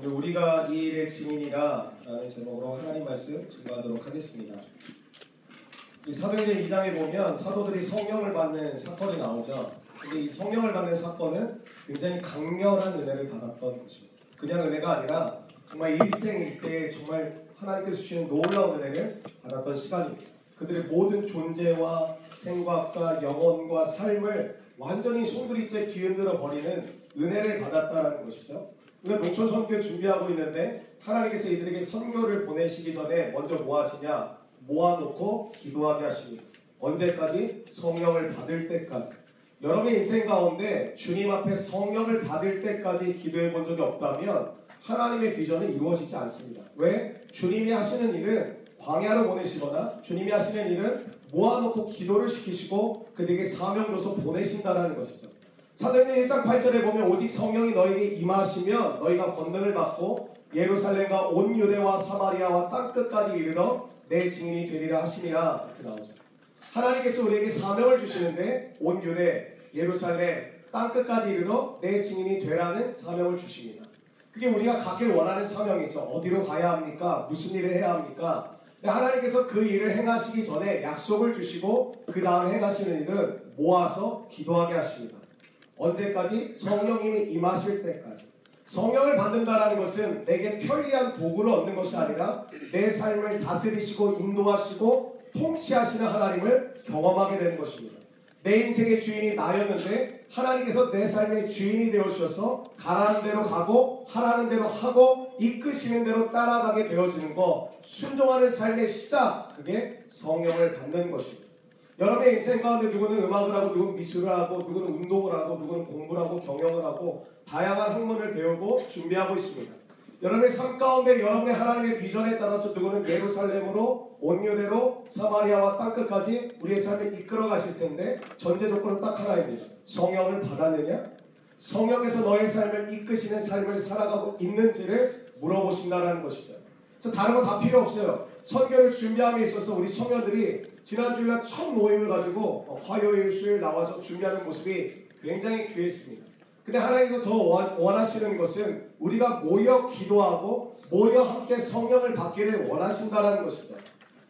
오늘 우리가 이 일의 증인이라 라는 제목으로 하나님 말씀 증거하도록 하겠습니다. 이 사도행전 2장에 보면 사도들이 성령을 받는 사건이 나오죠. 근데 이 성령을 받는 사건은 굉장히 강렬한 은혜를 받았던 것입니다. 그냥 은혜가 아니라 정말 일생일대에 정말 하나님께서 주시는 놀라운 은혜를 받았던 시간입니다. 그들의 모든 존재와 생각과 영혼과 삶을 완전히 송두리째 뒤흔들어 버리는 은혜를 받았다라는 것이죠. 우리가 농촌 선교 준비하고 있는데 하나님께서 이들에게 선교를 보내시기 전에 먼저 뭐 하시냐? 모아놓고 기도하게 하십니다. 언제까지? 성령을 받을 때까지. 여러분의 인생 가운데 주님 앞에 성령을 받을 때까지 기도해 본 적이 없다면 하나님의 비전은 이루어지지 않습니다. 왜? 주님이 하시는 일은 광야로 보내시거나 주님이 하시는 일은 모아놓고 기도를 시키시고 그들에게 사명 줘서 보내신다라는 것이죠. 사도행전 1장 8절에 보면 오직 성령이 너에게 임하시면 너희가 권능을 받고 예루살렘과 온 유대와 사마리아와 땅 끝까지 이르러 내 증인이 되리라 하시니라 이렇게 나오죠. 하나님께서 우리에게 사명을 주시는데 온 유대, 예루살렘, 땅 끝까지 이르러 내 증인이 되라는 사명을 주십니다. 그게 우리가 가길 원하는 사명이죠. 어디로 가야 합니까? 무슨 일을 해야 합니까? 하나님께서 그 일을 행하시기 전에 약속을 주시고 그 다음 행하시는 일은 모아서 기도하게 하십니다. 언제까지? 성령님이 임하실 때까지. 성령을 받는다라는 것은 내게 편리한 도구를 얻는 것이 아니라 내 삶을 다스리시고 인도하시고 통치하시는 하나님을 경험하게 되는 것입니다. 내 인생의 주인이 나였는데 하나님께서 내 삶의 주인이 되어 주셔서 가라는 대로 가고 하라는 대로 하고 이끄시는 대로 따라가게 되어지는 것 순종하는 삶의 시작 그게 성령을 받는 것입니다. 여러분의 인생 가운데 누구는 음악을 하고 누구는 미술을 하고 누구는 운동을 하고 누구는 공부를 하고 경영을 하고 다양한 학문을 배우고 준비하고 있습니다. 여러분의 삶 가운데 여러분의 하나님의 비전에 따라서 누구는 예루살렘으로 온유대로 사마리아와 땅끝까지 우리의 삶을 이끌어 가실 텐데 전제 조건은 딱 하나입니다. 성령을 받았느냐? 성령께서 너의 삶을 이끄시는 삶을 살아가고 있는지를 물어보신다는 것이죠. 저 다른 거 다 필요 없어요. 선교를 준비함에 있어서 우리 청년들이 지난 주일날 첫 모임을 가지고 어, 화요일, 수요일 나와서 준비하는 모습이 굉장히 귀했습니다. 근데 하나님께서 더 원하시는 것은 우리가 모여 기도하고 모여 함께 성령을 받기를 원하신다는 것이죠.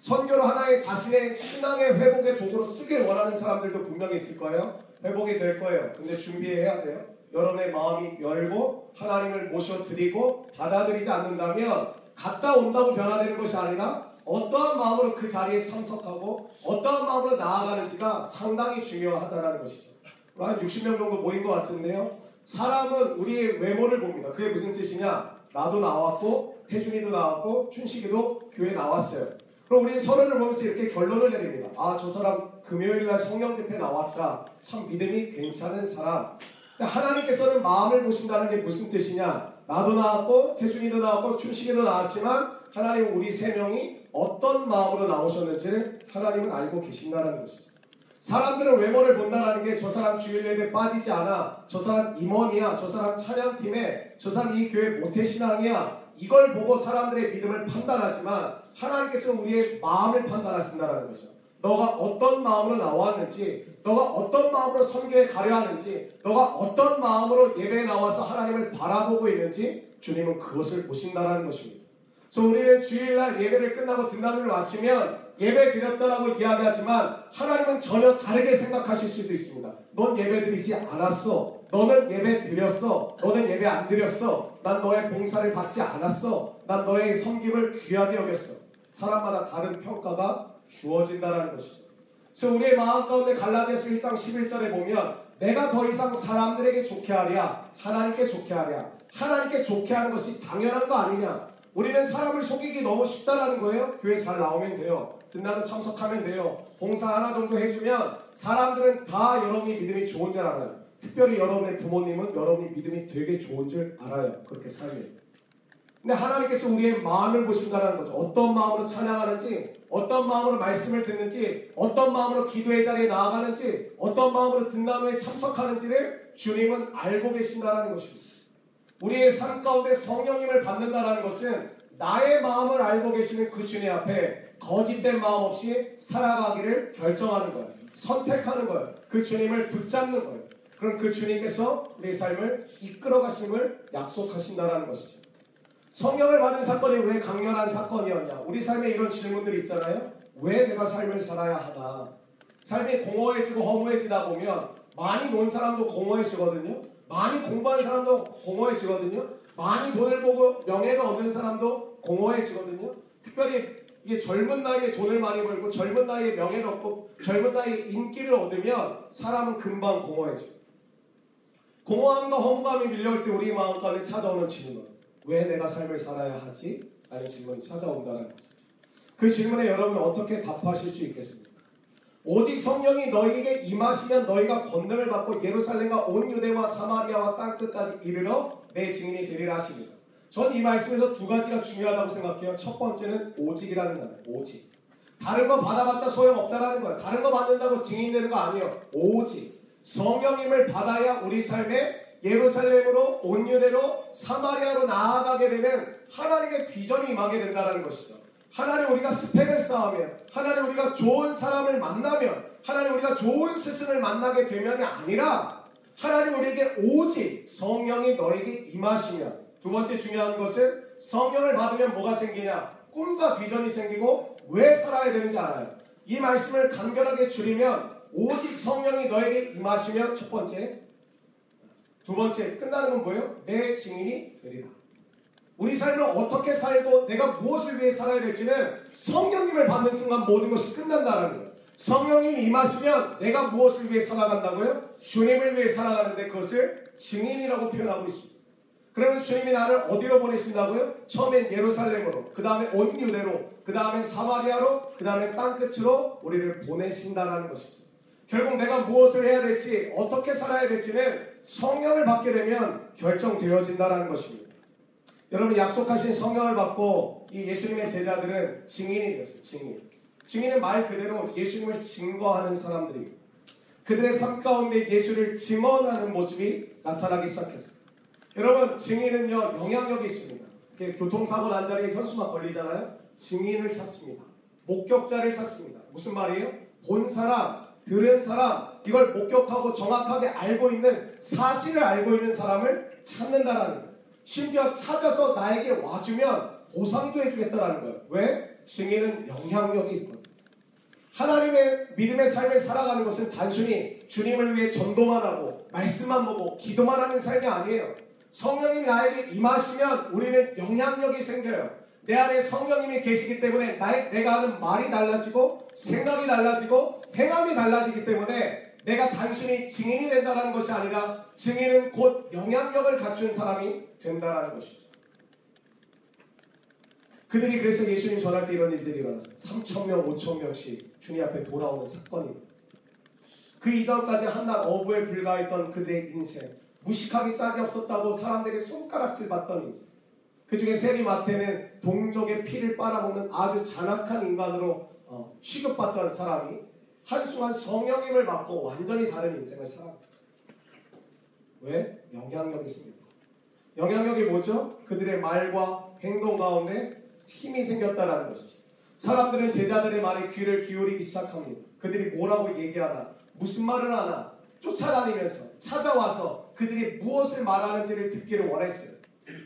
선교로 하나의 자신의 신앙의 회복의 도구로 쓰길 원하는 사람들도 분명히 있을 거예요. 회복이 될 거예요. 근데 준비해야 돼요. 여러분의 마음이 열고 하나님을 모셔드리고 받아들이지 않는다면 갔다 온다고 변화되는 것이 아니라 어떠한 마음으로 그 자리에 참석하고 어떠한 마음으로 나아가는지가 상당히 중요하다는 것이죠. 한 60명 정도 모인 것 같은데요. 사람은 우리의 외모를 봅니다. 그게 무슨 뜻이냐? 나도 나왔고 태준이도 나왔고 춘식이도 교회 나왔어요. 그럼 우리는 서로를 보면서 이렇게 결론을 내립니다. 아, 저 사람 금요일날 성령 집회 나왔다. 참 믿음이 괜찮은 사람. 하나님께서는 마음을 보신다는 게 무슨 뜻이냐? 나도 나왔고 태준이도 나왔고 춘식이도 나왔지만 하나님은 우리 세 명이 어떤 마음으로 나오셨는지를 하나님은 알고 계신다는 것이죠. 사람들은 외모를 본다라는 게 저 사람 주일 예배 빠지지 않아. 저 사람 임원이야. 저 사람 찬양팀에. 저 사람 이 교회 모태 신앙이야. 이걸 보고 사람들의 믿음을 판단하지만 하나님께서 우리의 마음을 판단하신다는 거죠. 너가 어떤 마음으로 나왔는지, 너가 어떤 마음으로 선교에 가려 하는지, 너가 어떤 마음으로 예배에 나와서 하나님을 바라보고 있는지 주님은 그것을 보신다는 것입니다. 그래서 우리는 주일날 예배를 끝나고 등단을 마치면 예배 드렸다라고 이야기하지만 하나님은 전혀 다르게 생각하실 수도 있습니다. 넌 예배 드리지 않았어. 너는 예배 드렸어. 너는 예배 안 드렸어. 난 너의 봉사를 받지 않았어. 난 너의 섬김을 귀하게 여겼어. 사람마다 다른 평가가 주어진다는 것이죠. 그래서 우리의 마음 가운데 갈라디아서 1장 11절에 보면 내가 더 이상 사람들에게 좋게 하랴 하나님께 좋게 하랴 하나님께 좋게 하는 것이 당연한 거 아니냐 우리는 사람을 속이기 너무 쉽다라는 거예요. 교회 잘 나오면 돼요. 듣나도 참석하면 돼요. 봉사 하나 정도 해주면 사람들은 다 여러분이 믿음이 좋은 줄 알아요. 특별히 여러분의 부모님은 여러분이 믿음이 되게 좋은 줄 알아요. 그렇게 살면. 근데 하나님께서 우리의 마음을 보신다는 거죠. 어떤 마음으로 찬양하는지, 어떤 마음으로 말씀을 듣는지, 어떤 마음으로 기도의 자리에 나아가는지, 어떤 마음으로 등나무에 참석하는지를 주님은 알고 계신다는 것입니다. 우리의 삶 가운데 성령님을 받는다는 것은 나의 마음을 알고 계시는 그 주님 앞에 거짓된 마음 없이 살아가기를 결정하는 거예요. 선택하는 거예요. 그 주님을 붙잡는 거예요. 그럼 그 주님께서 우리의 삶을 이끌어 가심을 약속하신다는 것이죠. 성령을 받은 사건이 왜 강렬한 사건이었냐? 우리 삶에 이런 질문들이 있잖아요. 왜 내가 삶을 살아야 하나? 삶이 공허해지고 허무해지다 보면 많이 논 사람도 공허해지거든요. 많이 공부한 사람도 공허해지거든요. 많이 돈을 보고 명예가 얻는 사람도 공허해지거든요. 특별히 이게 젊은 나이에 돈을 많이 벌고 젊은 나이에 명예를 얻고 젊은 나이에 인기를 얻으면 사람은 금방 공허해져요. 공허함과 허무감이 밀려올 때 우리 마음 가운데 찾아오는 질문. 왜 내가 삶을 살아야 하지? 라는 질문이 찾아온다는 거죠. 그 질문에 여러분 어떻게 답하실 수 있겠습니까? 오직 성령이 너희에게 임하시면 너희가 권능을 받고 예루살렘과 온 유대와 사마리아와 땅 끝까지 이르러 내 증인이 되리라 하십니다. 전이 말씀에서 두 가지가 중요하다고 생각해요. 첫 번째는 오직이라는 거예요. 오직. 다른 거 받아봤자 소용없다라는 거예요. 다른 거 받는다고 증인되는 거 아니에요. 오직. 성령님을 받아야 우리 삶에 예루살렘으로 온 유대로 사마리아로 나아가게 되는 하나님의 비전이 임하게 된다는 것이죠. 하나님 우리가 스펙을 쌓으면 하나님 우리가 좋은 사람을 만나면 하나님 우리가 좋은 스승을 만나게 되면이 아니라 하나님 우리에게 오직 성령이 너에게 임하시면 두 번째 중요한 것은 성령을 받으면 뭐가 생기냐 꿈과 비전이 생기고 왜 살아야 되는지 알아요. 이 말씀을 간결하게 줄이면 오직 성령이 너에게 임하시면 첫 번째 두 번째 끝나는 건 뭐예요? 내 증인이 되리라. 우리 삶을 어떻게 살고 내가 무엇을 위해 살아야 될지는 성령님을 받는 순간 모든 것이 끝난다는 거예요. 성령님이 임하시면 내가 무엇을 위해 살아간다고요? 주님을 위해 살아가는데 그것을 증인이라고 표현하고 있습니다. 그러면 주님이 나를 어디로 보내신다고요? 처음엔 예루살렘으로, 그 다음에 온 유대로, 그 다음에 사마리아로, 그 다음에 땅끝으로 우리를 보내신다라는 것이죠. 결국 내가 무엇을 해야 될지, 어떻게 살아야 될지는 성령을 받게 되면 결정되어진다라는 것입니다. 여러분 약속하신 성령을 받고 이 예수님의 제자들은 증인이 되었어요. 증인. 증인은 말 그대로 예수님을 증거하는 사람들입니다. 그들의 삶 가운데 예수를 증언하는 모습이 나타나기 시작했어요. 여러분 증인은요 영향력이 있습니다. 교통사고 난 자리에 현수막 걸리잖아요. 증인을 찾습니다. 목격자를 찾습니다. 무슨 말이에요? 본 사람, 들은 사람, 이걸 목격하고 정확하게 알고 있는 사실을 알고 있는 사람을 찾는다라는 거예요. 심지어 찾아서 나에게 와주면 보상도 해주겠다라는 거예요. 왜? 증인은 영향력이 있거든요. 하나님의 믿음의 삶을 살아가는 것은 단순히 주님을 위해 전도만 하고 말씀만 보고 기도만 하는 삶이 아니에요. 성령님이 나에게 임하시면 우리는 영향력이 생겨요. 내 안에 성령님이 계시기 때문에 나, 내가 하는 말이 달라지고 생각이 달라지고 행함이 달라지기 때문에 내가 단순히 증인이 된다는 것이 아니라 증인은 곧 영향력을 갖춘 사람이 된다는 것이죠. 그들이 그래서 예수님 전할 때 이런 일들이 일어났어요. 3천 명, 5천 명씩 주님 앞에 돌아오는 사건입니다. 그 이전까지 한낱 어부에 불과했던 그들의 인생, 무식하기 짝이 없었다고 사람들에게 손가락질 받던 인생. 그 중에 세리마테는 동족의 피를 빨아먹는 아주 잔악한 인간으로 어, 취급받던 사람이 한순간 성령님을 받고 완전히 다른 인생을 살아갑니다. 왜? 영향력이 있습니다. 영향력이 뭐죠? 그들의 말과 행동 가운데 힘이 생겼다는 것이죠. 사람들은 제자들의 말에 귀를 기울이기 시작합니다. 그들이 뭐라고 얘기하나, 무슨 말을 하나, 쫓아다니면서 찾아와서 그들이 무엇을 말하는지를 듣기를 원했어요.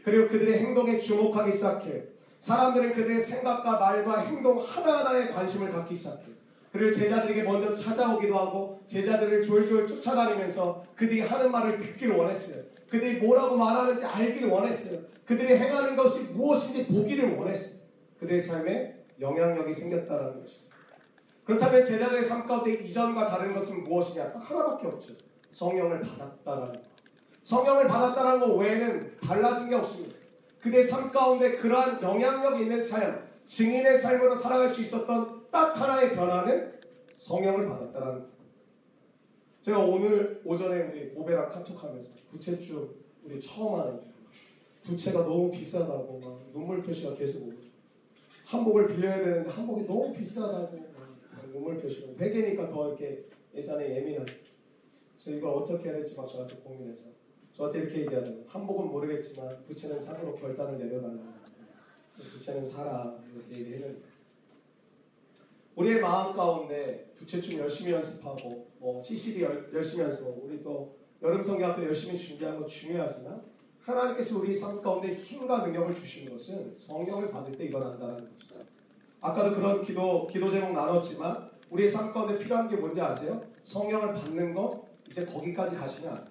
그리고 그들의 행동에 주목하기 시작해요. 사람들은 그들의 생각과 말과 행동 하나하나에 관심을 갖기 시작해요. 그리고 제자들에게 먼저 찾아오기도 하고 제자들을 졸졸 쫓아다니면서 그들이 하는 말을 듣기를 원했어요. 그들이 뭐라고 말하는지 알기를 원했어요. 그들이 행하는 것이 무엇인지 보기를 원했어요. 그들의 삶에 영향력이 생겼다는 것이죠. 그렇다면 제자들의 삶 가운데 이전과 다른 것은 무엇이냐? 하나밖에 없죠. 성령을 받았다라는 것. 성령을 받았다는 것 외에는 달라진 게 없습니다. 그들의 삶 가운데 그러한 영향력 있는 삶, 증인의 삶으로 살아갈 수 있었던 딱 하나의 변화는 성령을 받았다는 것. 제가 오늘 오전에 우리 보배랑 카톡하면서 부채주 우리 처음 하는 부채가 너무 비싸다고 막 눈물 표시가 계속 오고 한복을 빌려야 되는데 한복이 너무 비싸다고 눈물 표시가 베개니까 더 이렇게 예산에 예민하고 그래서 이걸 어떻게 해야 될지 막 저한테 고민해서 저한테 이렇게 얘기하더라고요. 한복은 모르겠지만 부채는 사도록 결단을 내려달라. 부채는 사라. 이렇게 얘기했는데 우리의 마음 가운데 부채춤 열심히 연습하고 뭐 CCD 열, 열심히 연습하고 우리 또 여름 성경학교 열심히 준비하는 거 중요하지만 하나님께서 우리 삶 가운데 힘과 능력을 주신 것은 성령을 받을 때 일어난다는 것이죠. 아까도 그런 기도 기도 제목 나눴지만 우리 삶 가운데 필요한 게 뭔지 아세요? 성령을 받는 거 이제 거기까지 돼요.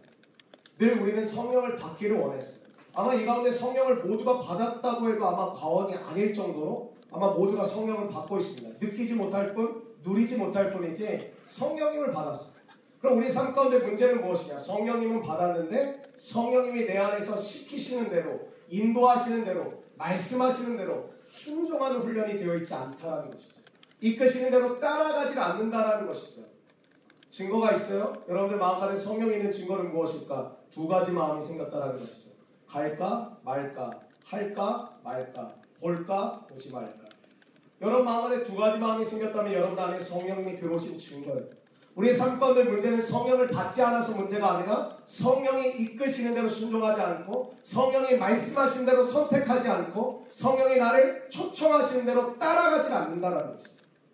늘 우리는 성령을 받기를 원했어요. 아마 이 가운데 성령을 모두가 받았다고 해도 아마 과언이 아닐 정도로 아마 모두가 성령을 받고 있습니다. 느끼지 못할 뿐, 누리지 못할 뿐이지 성령님을 받았어요. 그럼 우리 삶 가운데 문제는 무엇이냐? 성령님은 받았는데 성령님이 내 안에서 시키시는 대로, 인도하시는 대로, 말씀하시는 대로 순종하는 훈련이 되어 있지 않다는 것이죠. 이끄시는 대로 따라가지 않는다라는 것이죠. 증거가 있어요? 여러분들 마음 안에 성령이 있는 증거는 무엇일까? 두 가지 마음이 생겼다라는 것이죠. 갈까 말까, 할까 말까, 볼까 보지 말까. 여러분 마음 안에 두 가지 마음이 생겼다면 여러분 안에 성령님이 들어오신 증거예요. 우리의 삶 가운데 문제는 성령을 받지 않아서 문제가 아니라 성령이 이끄시는 대로 순종하지 않고 성령이 말씀하신 대로 선택하지 않고 성령이 나를 초청하시는 대로 따라가지 않는다라는 것이죠.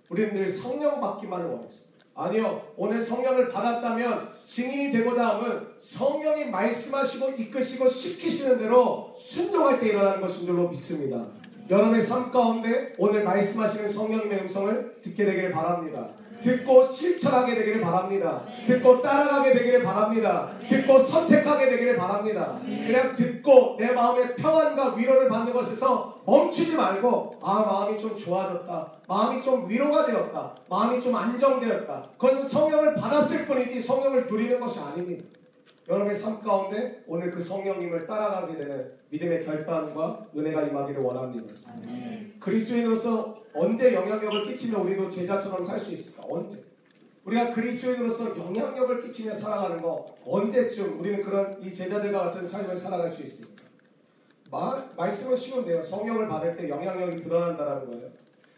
우리는 늘 성령 받기만을 원했어요. 아니요. 오늘 성령을 받았다면 증인이 되고자 함은 성령이 말씀하시고 이끄시고 시키시는 대로 순종할 때 일어나는 것인 줄로 믿습니다. 여러분의 삶 가운데 오늘 말씀하시는 성령님의 음성을 듣게 되기를 바랍니다. 듣고 실천하게 되기를 바랍니다. 듣고 따라가게 되기를 바랍니다. 듣고 선택하게 되기를 바랍니다. 그냥 듣고 내 마음의 평안과 위로를 받는 것에서 멈추지 말고 아 마음이 좀 좋아졌다. 마음이 좀 위로가 되었다. 마음이 좀 안정되었다. 그것은 성령을 받았을 뿐이지 성령을 누리는 것이 아닙니다. 여러분의 삶 가운데 오늘 그 성령님을 따라가게 되는 믿음의 결단과 은혜가 임하기를 원합니다. 그리스도인으로서 언제 영향력을 끼치며 우리도 제자처럼 살 수 있을까? 언제? 우리가 그리스도인으로서 영향력을 끼치며 살아가는 거 언제쯤 우리는 그런 이 제자들과 같은 삶을 살아갈 수 있습니까? 마, 말씀은 쉬운데요. 성령을 받을 때 영향력이 드러난다는 거예요.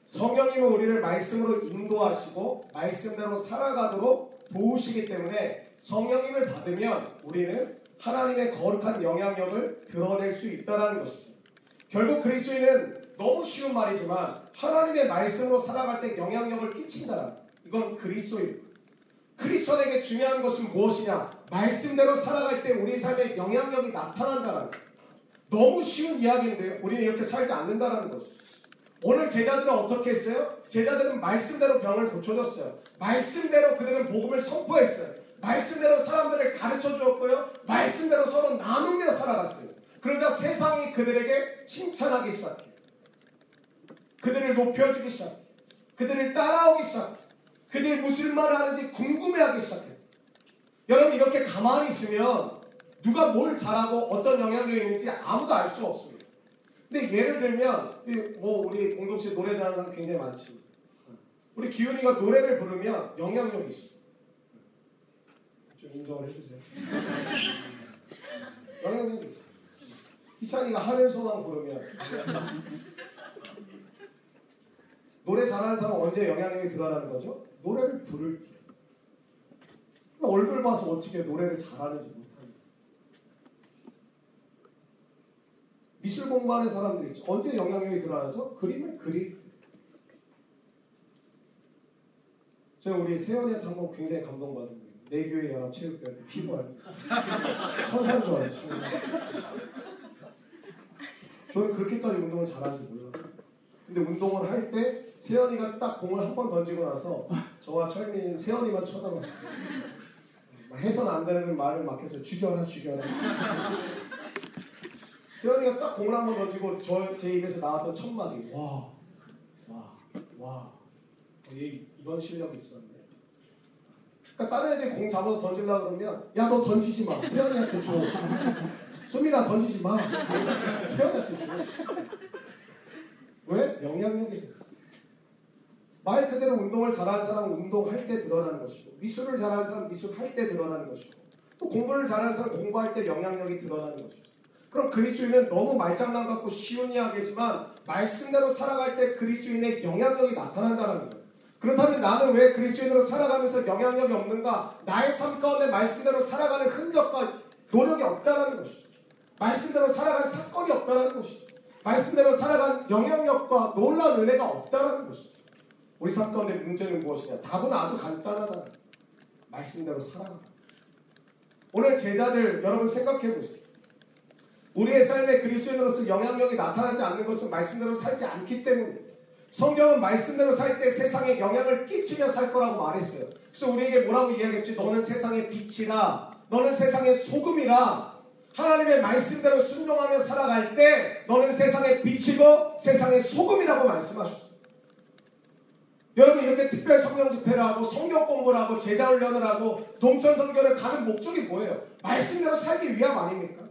성령님은 우리를 말씀으로 인도하시고 말씀대로 살아가도록 도우시기 때문에 성령님을 받으면 우리는 하나님의 거룩한 영향력을 드러낼 수 있다는 것이죠. 결국 그리스도인은 너무 쉬운 말이지만 하나님의 말씀으로 살아갈 때 영향력을 끼친다. 이건 그리스도인. 크리스천에게 중요한 것은 무엇이냐? 말씀대로 살아갈 때 우리 삶에 영향력이 나타난다는 것. 너무 쉬운 이야기인데 우리는 이렇게 살지 않는다는 거죠. 오늘 제자들은 어떻게 했어요? 제자들은 말씀대로 병을 고쳐줬어요. 말씀대로 그들은 복음을 선포했어요. 말씀대로 사람들을 가르쳐 주었고요. 말씀대로 서로 나누며 살아갔어요. 그러자 세상이 그들에게 칭찬하기 시작해요. 그들을 높여주기 시작해요. 그들을 따라오기 시작해요. 그들이 무슨 말을 하는지 궁금해하기 시작해요. 여러분 이렇게 가만히 있으면 누가 뭘 잘하고 어떤 영향력이 있는지 아무도 알 수 없습니다. 근데 예를 들면 뭐 우리 공동체 노래 잘하는 사람 굉장히 많지. 우리 기훈이가 노래를 부르면 영향력이 있어. 좀 인정을 해주세요. 영향력이 있어. 희찬이가 하늘소망 부르면 노래 잘하는 사람 언제 영향력이 드러나는 거죠? 노래를 부를 때. 그러니까 얼굴 봐서 어떻게 노래를 잘하는지 못합니다. 미술 공부하는 사람들이 있죠. 언제 영향력이 드러나죠? 그림을 그릴 때. 제가 우리 세연이한테 한번 굉장히 감동받은 거예요. 내 교회 연합 체육대회 피부할 천사인 줄 알았죠. 저는 그렇게까지 운동을 잘하는지 몰랐어요. 근데 운동을 할 때 세연이가 딱 공을 한 번 던지고 나서 저와 철민이는 세연이만 쳐다봤어요. 해선 안 되는 말을 막 해서 죽여라 죽여라. 세연이가 딱 공을 한 번 던지고 저 제 입에서 나왔던 첫 마디 와, 와, 와. 얘 이런 실력이 있었네. 그러니까 다른 애들이 공 잡아서 던질라 그러면 야 너 던지지 마. 세연이한테 줘. 수민아 던지지 마. 세연이한테 줘. 왜? 영향력이 있어. 말 그대로 운동을 잘하는 사람은 운동할 때 드러나는 것이고 미술을 잘하는 사람은 미술할 때 드러나는 것이고 또 공부를 잘하는 사람은 공부할 때 영향력이 드러나는 것이고 그럼 그리스도인은 너무 말장난 같고 쉬운 이야기지만 말씀대로 살아갈 때 그리스도인의 영향력이 나타난다는 거예요. 그렇다면 나는 왜 그리스도인으로 살아가면서 영향력이 없는가? 나의 삶 가운데 말씀대로 살아가는 흔적과 노력이 없다는 것이죠. 말씀대로 살아가는 사건이 없다는 것이죠. 말씀대로 살아간 영향력과 놀라운 은혜가 없다는 것이죠. 우리 삶 가운데 문제는 무엇이냐? 답은 아주 간단하다. 말씀대로 살아가. 오늘 제자들 여러분 생각해 보세요. 우리의 삶에 그리스도인으로서 영향력이 나타나지 않는 것은 말씀대로 살지 않기 때문에 성경은 말씀대로 살 때 세상에 영향을 끼치며 살 거라고 말했어요. 그래서 우리에게 뭐라고 이야기했지? 너는 세상의 빛이라, 너는 세상의 소금이라. 하나님의 말씀대로 순종하며 살아갈 때 너는 세상의 빛이고 세상의 소금이라고 말씀하셨어요. 여러분 이렇게 특별 성령 집회를 하고 성경 공부를 하고 제자 훈련을 하고 동천 선교를 가는 목적이 뭐예요? 말씀대로 살기 위함 아닙니까?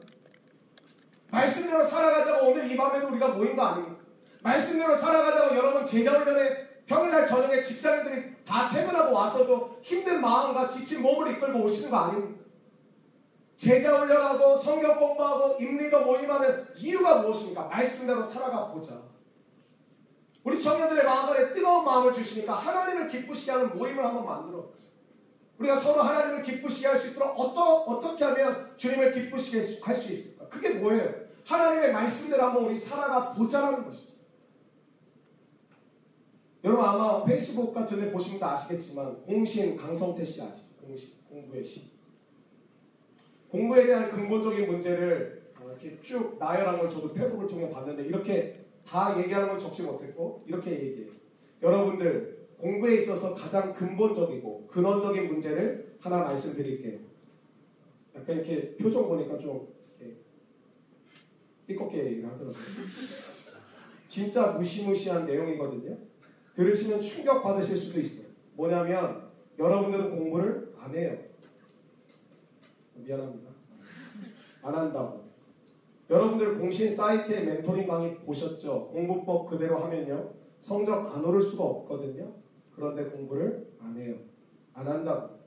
말씀대로 살아가자고 오늘 이 밤에도 우리가 모인 거 아닙니까? 말씀대로 살아가자고 여러분 제자훈련에 평일날 저녁에 직장인들이 다 퇴근하고 와서도 힘든 마음과 지친 몸을 이끌고 오시는 거 아닙니까? 제자 훈련하고 성경 공부하고 임리도 모임하는 이유가 무엇입니까? 말씀대로 살아가 보자. 우리 청년들의 마음 안에 뜨거운 마음을 주시니까 하나님을 기쁘시게 하는 모임을 한번 만들어 보자. 우리가 서로 하나님을 기쁘시게 할 수 있도록 어떠, 어떻게 하면 주님을 기쁘시게 할 수 있을까? 그게 뭐예요? 하나님의 말씀대로 한번 우리 살아가 보자라는 것이죠. 여러분 아마 페이스북 같은 데 보시면 다 아시겠지만 공신 강성태 씨 아시죠? 공신 공부의 신. 공부에 대한 근본적인 문제를 이렇게 쭉 나열한 걸 저도 페북을 통해 봤는데 이렇게 다 얘기하는 걸 적지 못했고 이렇게 얘기해요. 여러분들 공부에 있어서 가장 근본적이고 근원적인 문제를 하나 말씀드릴게요. 약간 이렇게 표정 보니까 좀 띠껍게 얘기를 하더라고요. 진짜 무시무시한 내용이거든요. 들으시면 충격 받으실 수도 있어요. 뭐냐면 여러분들은 공부를 안 해요. 미안합니다. 안 한다고. 여러분들 공신 사이트의 멘토링 강의 보셨죠? 공부법 그대로 하면요. 성적 안 오를 수가 없거든요. 그런데 공부를 안 해요. 안 한다고.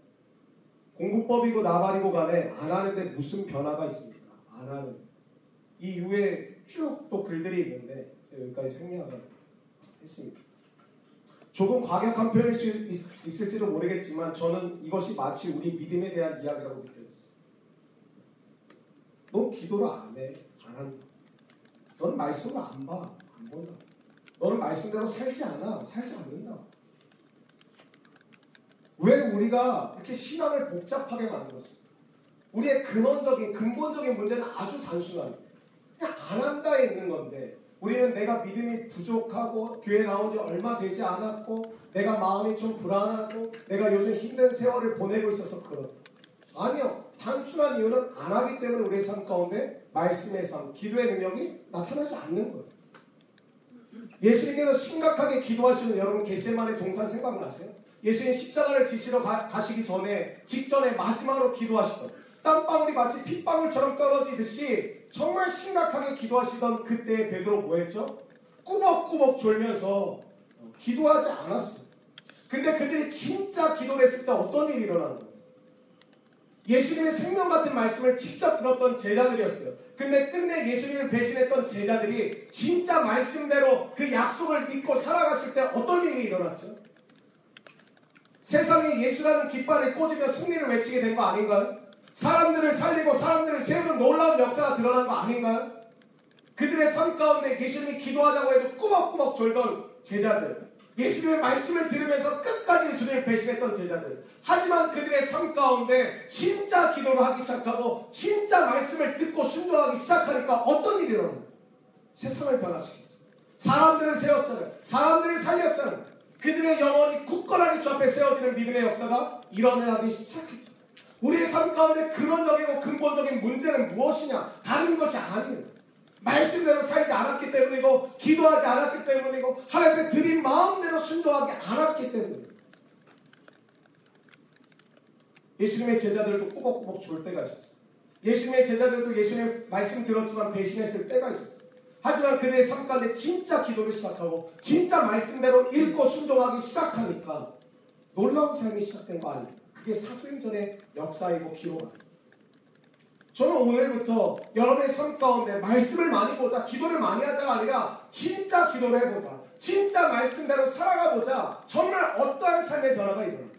공부법이고 나발이고 간에 안 하는데 무슨 변화가 있습니까? 안 하는. 이 이후에 쭉 또 글들이 있는데 여기까지 생략을 했습니다. 조금 과격한 표현일 수 있, 있을지도 모르겠지만 저는 이것이 마치 우리 믿음에 대한 이야기라고 느껴졌어요. 넌 기도를 안 해. 안 한다. 너는 말씀을 안 봐. 안 본다. 너는 말씀대로 살지 않아. 살지 않는다. 왜 우리가 이렇게 신앙을 복잡하게 만들었을까? 우리의 근원적인, 근본적인 문제는 아주 단순합니다. 그냥 안 한다에 있는 건데 우리는 내가 믿음이 부족하고 교회 나온 지 얼마 되지 않았고 내가 마음이 좀 불안하고 내가 요즘 힘든 세월을 보내고 있어서 그렇다. 아니요. 단순한 이유는 안 하기 때문에 우리의 삶 가운데 말씀의 삶, 기도의 능력이 나타나지 않는 거예요. 예수님께서 심각하게 기도하시는 여러분 겟세만의 동산 생각나세요? 예수님 십자가를 지시러 가, 시기 전에 직전에 마지막으로 기도하시던 땀방울이 마치 핏방울처럼 떨어지듯이 정말 심각하게 기도하시던 그때 베드로 뭐했죠? 꾸벅꾸벅 졸면서 기도하지 않았어요. 근데 그들이 진짜 기도를 했을 때 어떤 일이 일어나는 거예요? 예수님의 생명 같은 말씀을 직접 들었던 제자들이었어요. 근데 끝내 예수님을 배신했던 제자들이 진짜 말씀대로 그 약속을 믿고 살아갔을 때 어떤 일이 일어났죠? 세상에 예수라는 깃발을 꽂으며 승리를 외치게 된 거 아닌가요? 사람들을 살리고 사람들을 세우는 놀라운 역사가 드러난 거 아닌가요? 그들의 삶 가운데 예수님이 기도하자고 해도 꾸벅꾸벅 졸던 제자들 예수님의 말씀을 들으면서 끝까지 예수님을 배신했던 제자들. 하지만 그들의 삶 가운데 진짜 기도를 하기 시작하고 진짜 말씀을 듣고 순종하기 시작하니까 어떤 일이 일어나요? 세상을 변화시켰죠. 사람들을 세웠잖아요. 사람들을 살렸잖아요. 그들의 영혼이 굳건하게 주 앞에 세워지는 믿음의 역사가 일어나기 시작했죠 우리의 삶 가운데 근원적이고 근본적인 문제는 무엇이냐? 다른 것이 아니에요. 말씀대로 살지 않았기 때문이고 기도하지 않았기 때문이고 하나님께 드린 마음대로 순종하지 않았기 때문이에요. 예수님의 제자들도 꾸벅꾸벅 졸 때가 있었어요. 예수님의 제자들도 예수님의 말씀 들었지만 배신했을 때가 있었어요. 하지만 그들의 삶 가운데 진짜 기도를 시작하고 진짜 말씀대로 읽고 순종하기 시작하니까 놀라운 삶이 시작된 거 아닙니까? 그게 사도행전의 역사이고 기록. 저는 오늘부터 여러분의 삶 가운데 말씀을 많이 보자, 기도를 많이 하자가 아니라 진짜 기도를 해보자. 진짜 말씀대로 살아가보자. 정말 어떠한 삶의 변화가 일어나.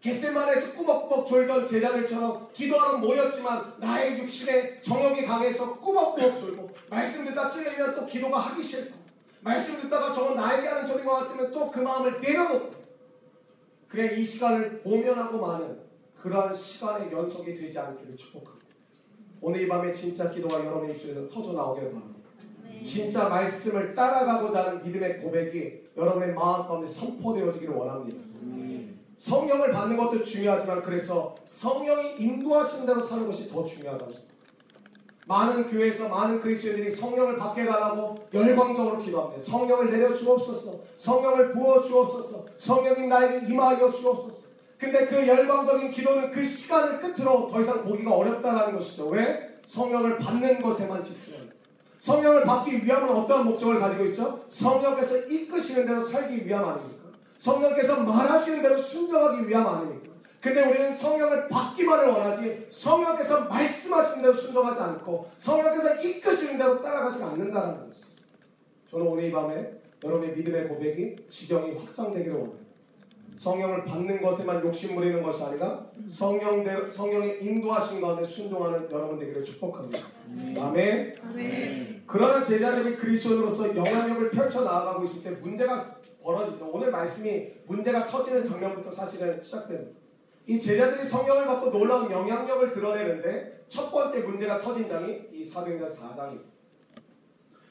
겟세만에서 꾸벅꾸벅 졸던 제자들처럼 기도하러 모였지만 나의 육신에 정욕이 강해서 꾸벅꾸벅 졸고 말씀 듣다 찔리면 또 기도가 하기 싫고 말씀 듣다가 저건 나에게 하는 소리인 것 같으면 또 그 마음을 내려놓고 그냥 이 시간을 모면하고 마는 그러한 시간의 연속이 되지 않기를 축복합니다. 오늘 이 밤에 진짜 기도가 여러분의 입술에서 터져 나오기를 바랍니다. 진짜 말씀을 따라가고자 하는 믿음의 고백이 여러분의 마음 가운데 선포되어지기를 원합니다. 성령을 받는 것도 중요하지만 그래서 성령이 인도하신 대로 사는 것이 더 중요하다고 생각합니다. 많은 교회에서 많은 그리스도인들이 성령을 받게 달라고 열광적으로 기도합니다. 성령을 내려 주옵소서. 성령을 부어 주옵소서. 성령님 나에게 임하여 주옵소서. 근데 그 열광적인 기도는 그 시간을 끝으로 더 이상 보기가 어렵다는 것이죠. 왜? 성령을 받는 것에만 집중합니다. 성령을 받기 위함은 어떠한 목적을 가지고 있죠? 성령께서 이끄시는 대로 살기 위함 아닙니까? 성령께서 말하시는 대로 순종하기 위함 아닙니까? 근데 우리는 성령을 받기만을 원하지 성령께서 말씀하시는 대로 순종하지 않고 성령께서 이끄시는 대로 따라가지 않는다는 거죠. 저는 오늘 이 밤에 여러분의 믿음의 고백이 지경이 확장되기를 원합니다. 성령을 받는 것에만 욕심 부리는 것이 아니라 성령 성령의 인도하신 가운데 순종하는 여러분 되기를 축복합니다. 아멘. 아멘. 그러나 제자들이 그리스도인으로서 영향력을 펼쳐 나아가고 있을 때 문제가 벌어지죠. 오늘 말씀이 문제가 터지는 장면부터 사실은 시작됩니다. 이 제자들이 성령을 받고 놀라운 영향력을 드러내는데 첫 번째 문제가 터진 장이 이 사도행전 4장입니다.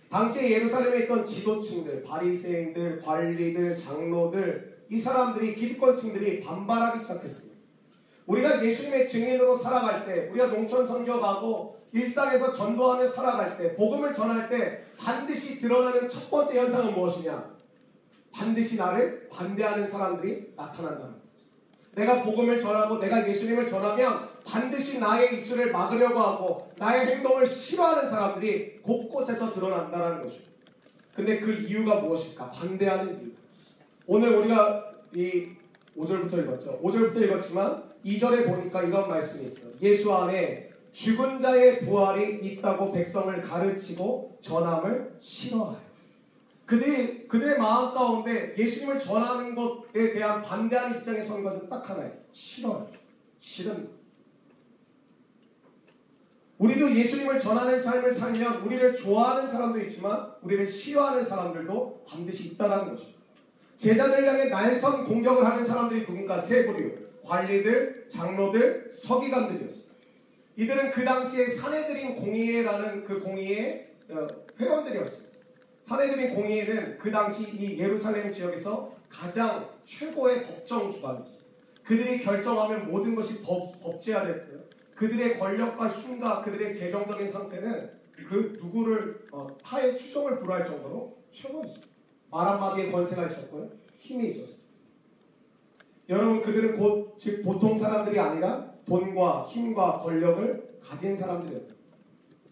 당시에 예루살렘에 있던 지도층들, 바리새인들, 관리들, 장로들 이 사람들이 기득권층들이 반발하기 시작했습니다. 우리가 예수님의 증인으로 살아갈 때, 우리가 농촌 선교 가고 일상에서 전도하며 살아갈 때, 복음을 전할 때 반드시 드러나는 첫 번째 현상은 무엇이냐? 반드시 나를 반대하는 사람들이 나타난다는 거죠. 내가 복음을 전하고 내가 예수님을 전하면 반드시 나의 입술을 막으려고 하고 나의 행동을 싫어하는 사람들이 곳곳에서 드러난다는 것입니다. 근데 그 이유가 무엇일까? 반대하는 이유. 오늘 우리가 이 5절부터 읽었죠. 5절부터 읽었지만 2절에 보니까 이런 말씀이 있어요. 예수 안에 죽은 자의 부활이 있다고 백성을 가르치고 전함을 싫어하여. 그들이 그들의 마음 가운데 예수님을 전하는 것에 대한 반대하는 입장에 선 것은 딱 하나예요. 싫어요. 싫은. 우리도 예수님을 전하는 삶을 살면 우리를 좋아하는 사람도 있지만 우리를 싫어하는 사람들도 반드시 있다라는 것입니다. 제자들 향해 날선 공격을 하는 사람들이 누군가 세 부류, 관리들, 장로들, 서기관들이었어요. 이들은 그 당시에 사내들인 공의회라는 그 공의회 어, 회원들이었어요. 사내들인 공의회는 그 당시 이 예루살렘 지역에서 가장 최고의 법정 기관이었어요. 그들이 결정하면 모든 것이 법, 법제화됐고요. 그들의 권력과 힘과 그들의 재정적인 상태는 그 누구를 어, 타의 추종을 불허할 정도로 최고였어요. 말 한마디에 권세가 있었고요. 힘이 있었어요. 여러분 그들은 곧 즉 보통 사람들이 아니라 돈과 힘과 권력을 가진 사람들이에요.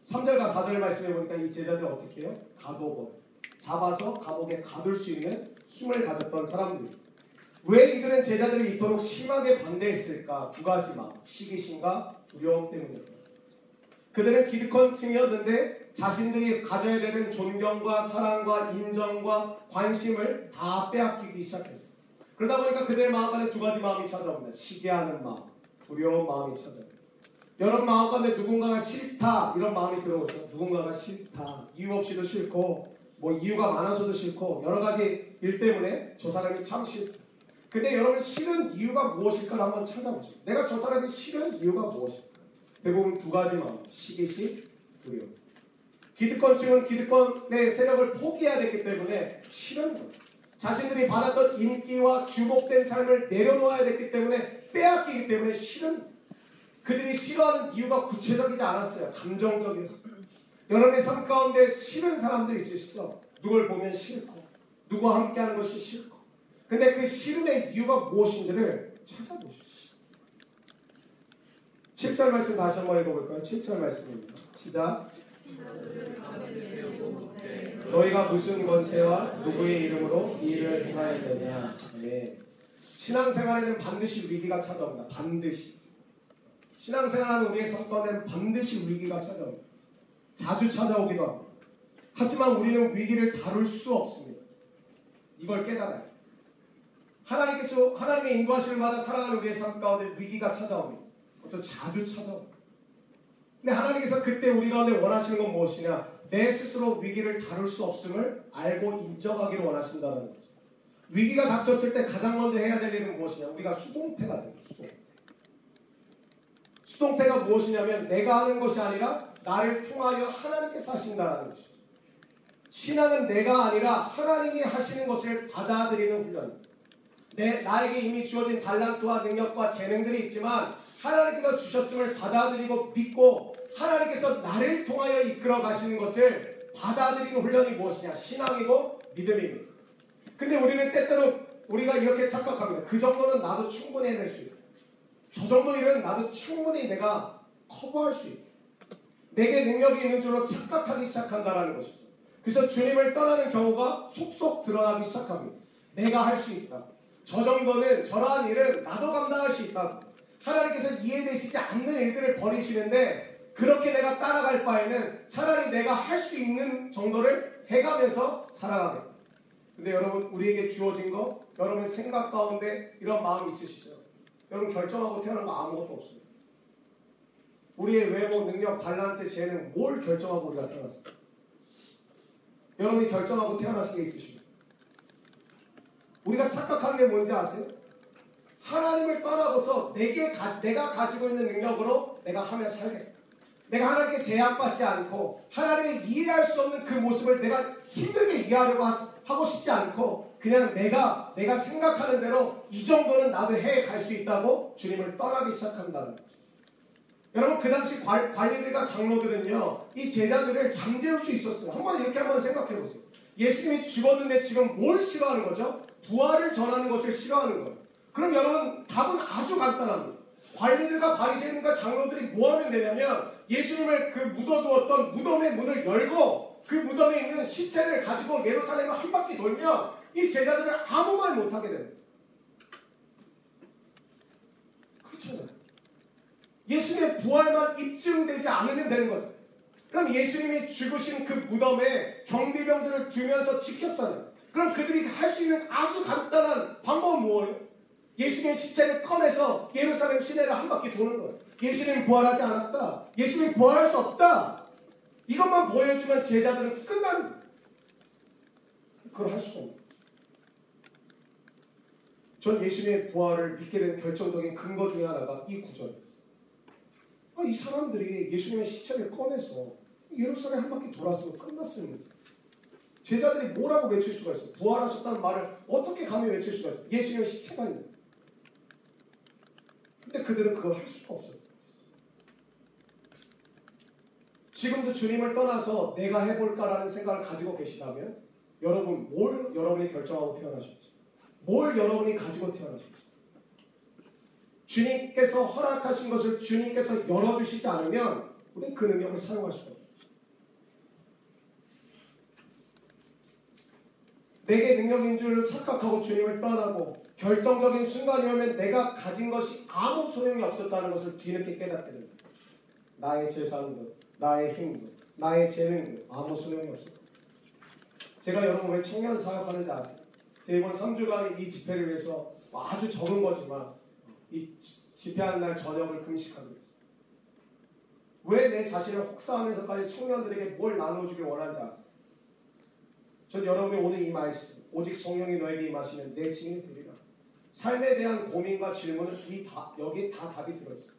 3절과 4절 말씀해 보니까 이 제자들 어떻게 해요? 가도본 잡아서 감옥에 가둘 수 있는 힘을 가졌던 사람들. 왜 이들은 제자들을 이토록 심하게 반대했을까? 두 가지 마음, 시기심과 두려움 때문이었다. 그들은 기득권 층이었는데 자신들이 가져야 되는 존경과 사랑과 인정과 관심을 다 빼앗기기 시작했어. 그러다 보니까 그들의 마음 안에 두 가지 마음이 찾아옵니다. 시기하는 마음, 두려운 마음이 찾아옵니다. 여러분 마음 가운데 누군가가 싫다 이런 마음이 들어오죠. 누군가가 싫다 이유 없이도 싫고 뭐 이유가 많아서도 싫고 여러 가지 일 때문에 저 사람이 참 싫다. 근데 여러분 싫은 이유가 무엇일까를 한번 찾아보죠. 내가 저 사람이 싫은 이유가 무엇일까? 대부분 두 가지 마음, 시기식, 두려움. 기득권층은 기득권의 세력을 포기해야 되기 때문에 싫은 거예요. 자신들이 받았던 인기와 주목된 삶을 내려놓아야 됐기 때문에 빼앗기기 때문에 싫은 그들이 싫어하는 이유가 구체적이지 않았어요. 감정적이었어요. 여러분의 삶 가운데 싫은 사람들 있으시죠? 누굴 보면 싫고, 누구와 함께하는 것이 싫고. 근데 그 싫음의 이유가 무엇인지를 찾아보십시오. 7절 말씀 다시 한번 읽어볼까요? 7절 말씀입니다. 시작. 너희가 무슨 권세와 누구의 이름으로 이 일을 행하였느냐. 네. 신앙생활에는 반드시 위기가 찾아옵니다. 반드시. 신앙생활하는 우리의 성과는 반드시 위기가 찾아옵니다. 자주 찾아오기도 합니다. 하지만 우리는 위기를 다룰 수 없습니다. 이걸 깨달아요. 하나님께서 하나님의 인도하심을 받아 살아가는 우리의 삶 가운데 위기가 찾아옵니다. 또 자주 찾아옵니다. 근데 하나님께서 그때 우리 가운데 원하시는 건 무엇이냐? 내 스스로 위기를 다룰 수 없음을 알고 인정하기를 원하신다는 거죠. 위기가 닥쳤을 때 가장 먼저 해야 될 일은 무엇이냐? 우리가 수동태가 돼요. 수동. 수동태가 무엇이냐면 내가 하는 것이 아니라 나를 통하여 하나님께서 하신다는 것이죠. 신앙은 내가 아니라 하나님이 하시는 것을 받아들이는 훈련입니다. 내, 나에게 이미 주어진 달란트와 능력과 재능들이 있지만 하나님께서 주셨음을 받아들이고 믿고 하나님께서 나를 통하여 이끌어 가시는 것을 받아들이는 훈련이 무엇이냐? 신앙이고 믿음입니다. 근데 우리는 때때로 우리가 이렇게 착각합니다. 그 정도는 나도 충분히 해낼 수 있다. 저 정도 일은 나도 충분히 내가 커버할 수 있다. 내게 능력이 있는 줄로 착각하기 시작한다라는 것이죠. 그래서 주님을 떠나는 경우가 속속 드러나기 시작합니다. 내가 할 수 있다. 저 정도는 저러한 일은 나도 감당할 수 있다. 하나님께서 이해되시지 않는 일들을 버리시는데 그렇게 내가 따라갈 바에는 차라리 내가 할 수 있는 정도를 해가면서 살아가겠다. 근데 여러분 우리에게 주어진 거 여러분 생각 가운데 이런 마음 있으시죠? 여러분 결정하고 태어난 거 아무것도 없습니다. 우리의 외모, 능력, 달란트, 재능 뭘 결정하고 우리가 태어났습니까? 여러분이 결정하고 태어나신 게 있으십니까? 우리가 착각하는 게 뭔지 아세요? 하나님을 떠나고서 내게 가, 내가 가지고 있는 능력으로 내가 하며 살겠다. 내가 하나님께 제약받지 않고 하나님의 이해할 수 없는 그 모습을 내가 힘들게 이해하려고 하고 싶지 않고 그냥 내가 내가 생각하는 대로 이 정도는 나도 해 갈 수 있다고 주님을 떠나기 시작한다는 거죠. 여러분 그 당시 관, 관리들과 장로들은요 이 제자들을 잠재울 수 있었어요. 한번 이렇게 한번 생각해 보세요. 예수님이 죽었는데 지금 뭘 싫어하는 거죠? 부활을 전하는 것을 싫어하는 거예요. 그럼 여러분 답은 아주 간단합니다. 관리들과 바리새인과 장로들이 뭐 하면 되냐면 예수님을 그 묻어두었던 무덤의 문을 열고 그 무덤에 있는 시체를 가지고 예루살렘을 한 바퀴 돌면 이 제자들은 아무 말 못하게 됩니다. 그렇잖아요. 예수님의 부활만 입증되지 않으면 되는 거죠. 그럼 예수님이 죽으신 그 무덤에 경비병들을 두면서 지켰잖아요. 그럼 그들이 할 수 있는 아주 간단한 방법은 뭐예요? 예수님의 시체를 꺼내서 예루살렘 시내를 한 바퀴 도는 거예요. 예수님 부활하지 않았다. 예수님 부활할 수 없다. 이것만 보여주면 제자들은 끝난 그걸 할 수가 없는 전 예수님의 부활을 믿게 된 결정적인 근거 중에 하나가 이 구절 아, 이 사람들이 예수님의 시체를 꺼내서 예루살렘 한 바퀴 돌았으면 끝났습니다. 제자들이 뭐라고 외칠 수가 있어요? 부활하셨다는 말을 어떻게 감히 외칠 수가 있어요? 예수님의 시체가 있는 근데 그들은 그걸 할 수가 없어요. 지금도 주님을 떠나서 내가 해볼까라는 생각을 가지고 계시다면 여러분 뭘 여러분이 결정하고 태어나셨죠? 뭘 여러분이 가지고 태어나셨죠? 주님께서 허락하신 것을 주님께서 열어주시지 않으면 우리는 그 능력을 사용할 수가 없어요. 내게 능력인 줄 착각하고 주님을 떠나고 결정적인 순간이 오면 내가 가진 것이 아무 소용이 없었다는 것을 뒤늦게 깨닫게 됩니다. 나의 재산도, 나의 힘도, 나의 재능도 아무 소용이 없어요. 제가 여러분 왜 청년 사역하는지 아세요? 제가 이번 3주간 이 집회를 위해서 아주 적은 거지만 이 집회하는 날 저녁을 금식하기 위해서 왜내 자신을 혹사하면서까지 청년들에게 뭘 나눠주길 원하는지 아세요? 전 여러분이 오늘 이 말씀, 오직 성령이 너에게 임하시면 내 증인이 되리라. 삶에 대한 고민과 질문은 이 다, 여기 다 답이 들어있어요.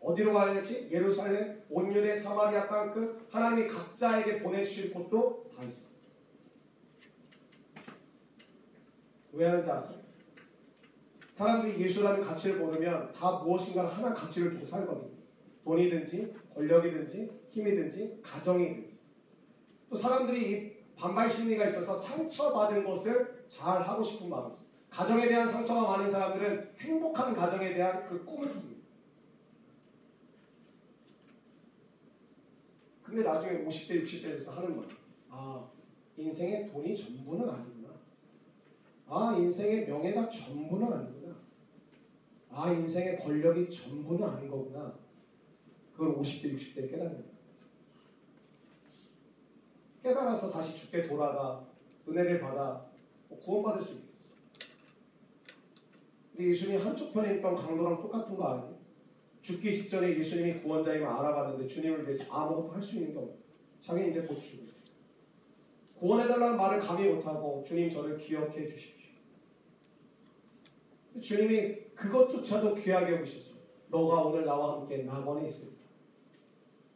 어디로 가야 될지 예루살렘, 온유대, 사마리아 땅 끝 하나님이 각자에게 보내주실 곳도 다 있어요. 왜 하는지 아세요? 사람들이 예수라는 가치를 모르면 다 무엇인가 하나 가치를 주고 살거든요. 돈이든지 권력이든지 힘이든지 가정이든지 또 사람들이 이 반발 심리가 있어서 상처받은 것을 잘 하고 싶은 마음이 있어요. 가정에 대한 상처가 많은 사람들은 행복한 가정에 대한 그 꿈을 꿉니다. 근데 나중에 50대, 60대 돼서 하는 말. 아, 인생의 돈이 전부는 아니구나. 아, 인생의 명예가 전부는 아니구나. 아, 인생의 권력이 전부는 아닌 거구나. 그걸 50대, 60대 깨닫는 깨달아서 다시 죽게 돌아가 은혜를 받아 구원받을 수 있겠어. 근데 예수님 한쪽 편에 있던 강도랑 똑같은 거 아니에요? 죽기 직전에 예수님이 구원자임을 알아봤는데 주님을 위해서 아무것도 할 수 있는 게 없어요. 자기는 이제 곧 죽어요. 구원해달라는 말을 감히 못하고 주님 저를 기억해 주십시오. 주님이 그것조차도 귀하게 보셨어요. 너가 오늘 나와 함께 낙원에 있습니다.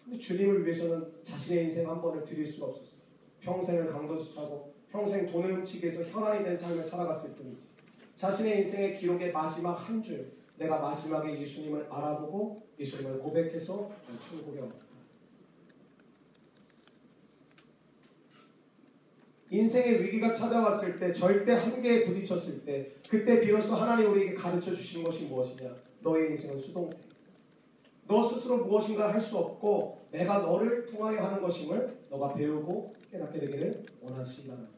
근데 주님을 위해서는 자신의 인생 한 번을 드릴 수가 없었어요. 평생을 강도짓하고 평생 돈을 훔치기 위해서 혈안이 된 삶을 살아갔을 뿐이지. 자신의 인생의 기록의 마지막 한 줄, 내가 마지막에 예수님을 알아보고 예수님을 고백해서 천국에 왔다. 인생의 위기가 찾아왔을 때, 절대 한계에 부딪혔을 때, 그때 비로소 하나님 우리에게 가르쳐 주시는 것이 무엇이냐? 너의 인생은 수동태. 너 스스로 무엇인가 할 수 없고 내가 너를 통하여 하는 것임을 너가 배우고 깨닫게 되기를 원하신다는 것.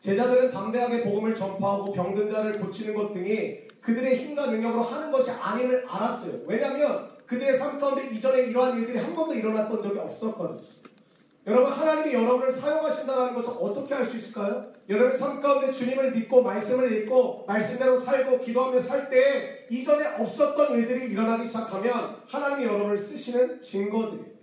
제자들은 담대하게 복음을 전파하고 병든 자를 고치는 것 등이 그들의 힘과 능력으로 하는 것이 아님을 알았어요. 왜냐하면 그들의 삶 가운데 이전에 이러한 일들이 한 번도 일어났던 적이 없었거든요. 여러분 하나님이 여러분을 사용하신다는 것을 어떻게 할 수 있을까요? 여러분 삶 가운데 주님을 믿고 말씀을 읽고 말씀대로 살고 기도하며 살 때 이전에 없었던 일들이 일어나기 시작하면 하나님이 여러분을 쓰시는 증거들이에요.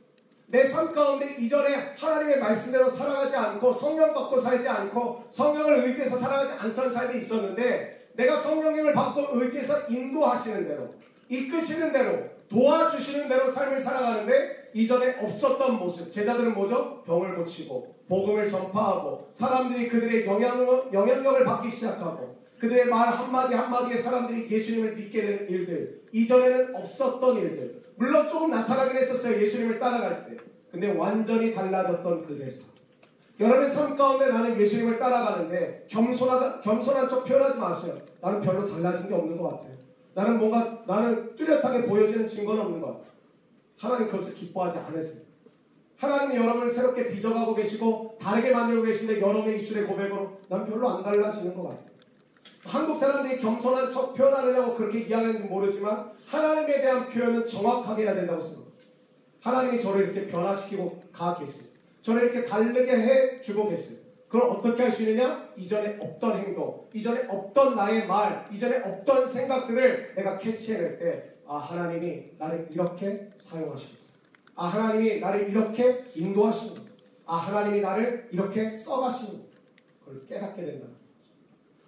내 삶 가운데 이전에 하나님의 말씀대로 살아가지 않고 성령 받고 살지 않고 성령을 의지해서 살아가지 않던 삶이 있었는데 내가 성령님을 받고 의지해서 인도하시는 대로 이끄시는 대로 도와주시는 대로 삶을 살아가는데 이전에 없었던 모습. 제자들은 뭐죠? 병을 고치고 복음을 전파하고 사람들이 그들의 영향, 영향력을 받기 시작하고 그들의 말 한마디 한마디에 사람들이 예수님을 믿게 되는 일들. 이전에는 없었던 일들. 물론 조금 나타나긴 했었어요 예수님을 따라갈 때. 근데 완전히 달라졌던 그 대사 여러분의 삶 가운데 나는 예수님을 따라가는데 겸손하다, 겸손한 척 표현하지 마세요. 나는 별로 달라진 게 없는 것 같아요 나는 뭔가 나는 뚜렷하게 보여지는 증거는 없는 것 하나님 그것을 기뻐하지 않으세요 하나님이 여러분을 새롭게 빚어가고 계시고 다르게 만들고 계신데 여러분의 입술의 고백으로 난 별로 안 달라지는 것 같아요 한국 사람들이 겸손한 척 표현하느냐고 그렇게 이야기하는지 모르지만 하나님에 대한 표현은 정확하게 해야 된다고 생각합니다. 하나님이 저를 이렇게 변화시키고 가 계세요. 저를 이렇게 다르게 해 주고 계세요. 그걸 어떻게 할 수 있느냐? 이전에 없던 행동, 이전에 없던 나의 말, 이전에 없던 생각들을 내가 캐치해낼 때, 아, 하나님이 나를 이렇게 사용하시고, 아, 하나님이 나를 이렇게 인도하시고, 아, 하나님이 나를 이렇게 써가시고, 그걸 깨닫게 된다.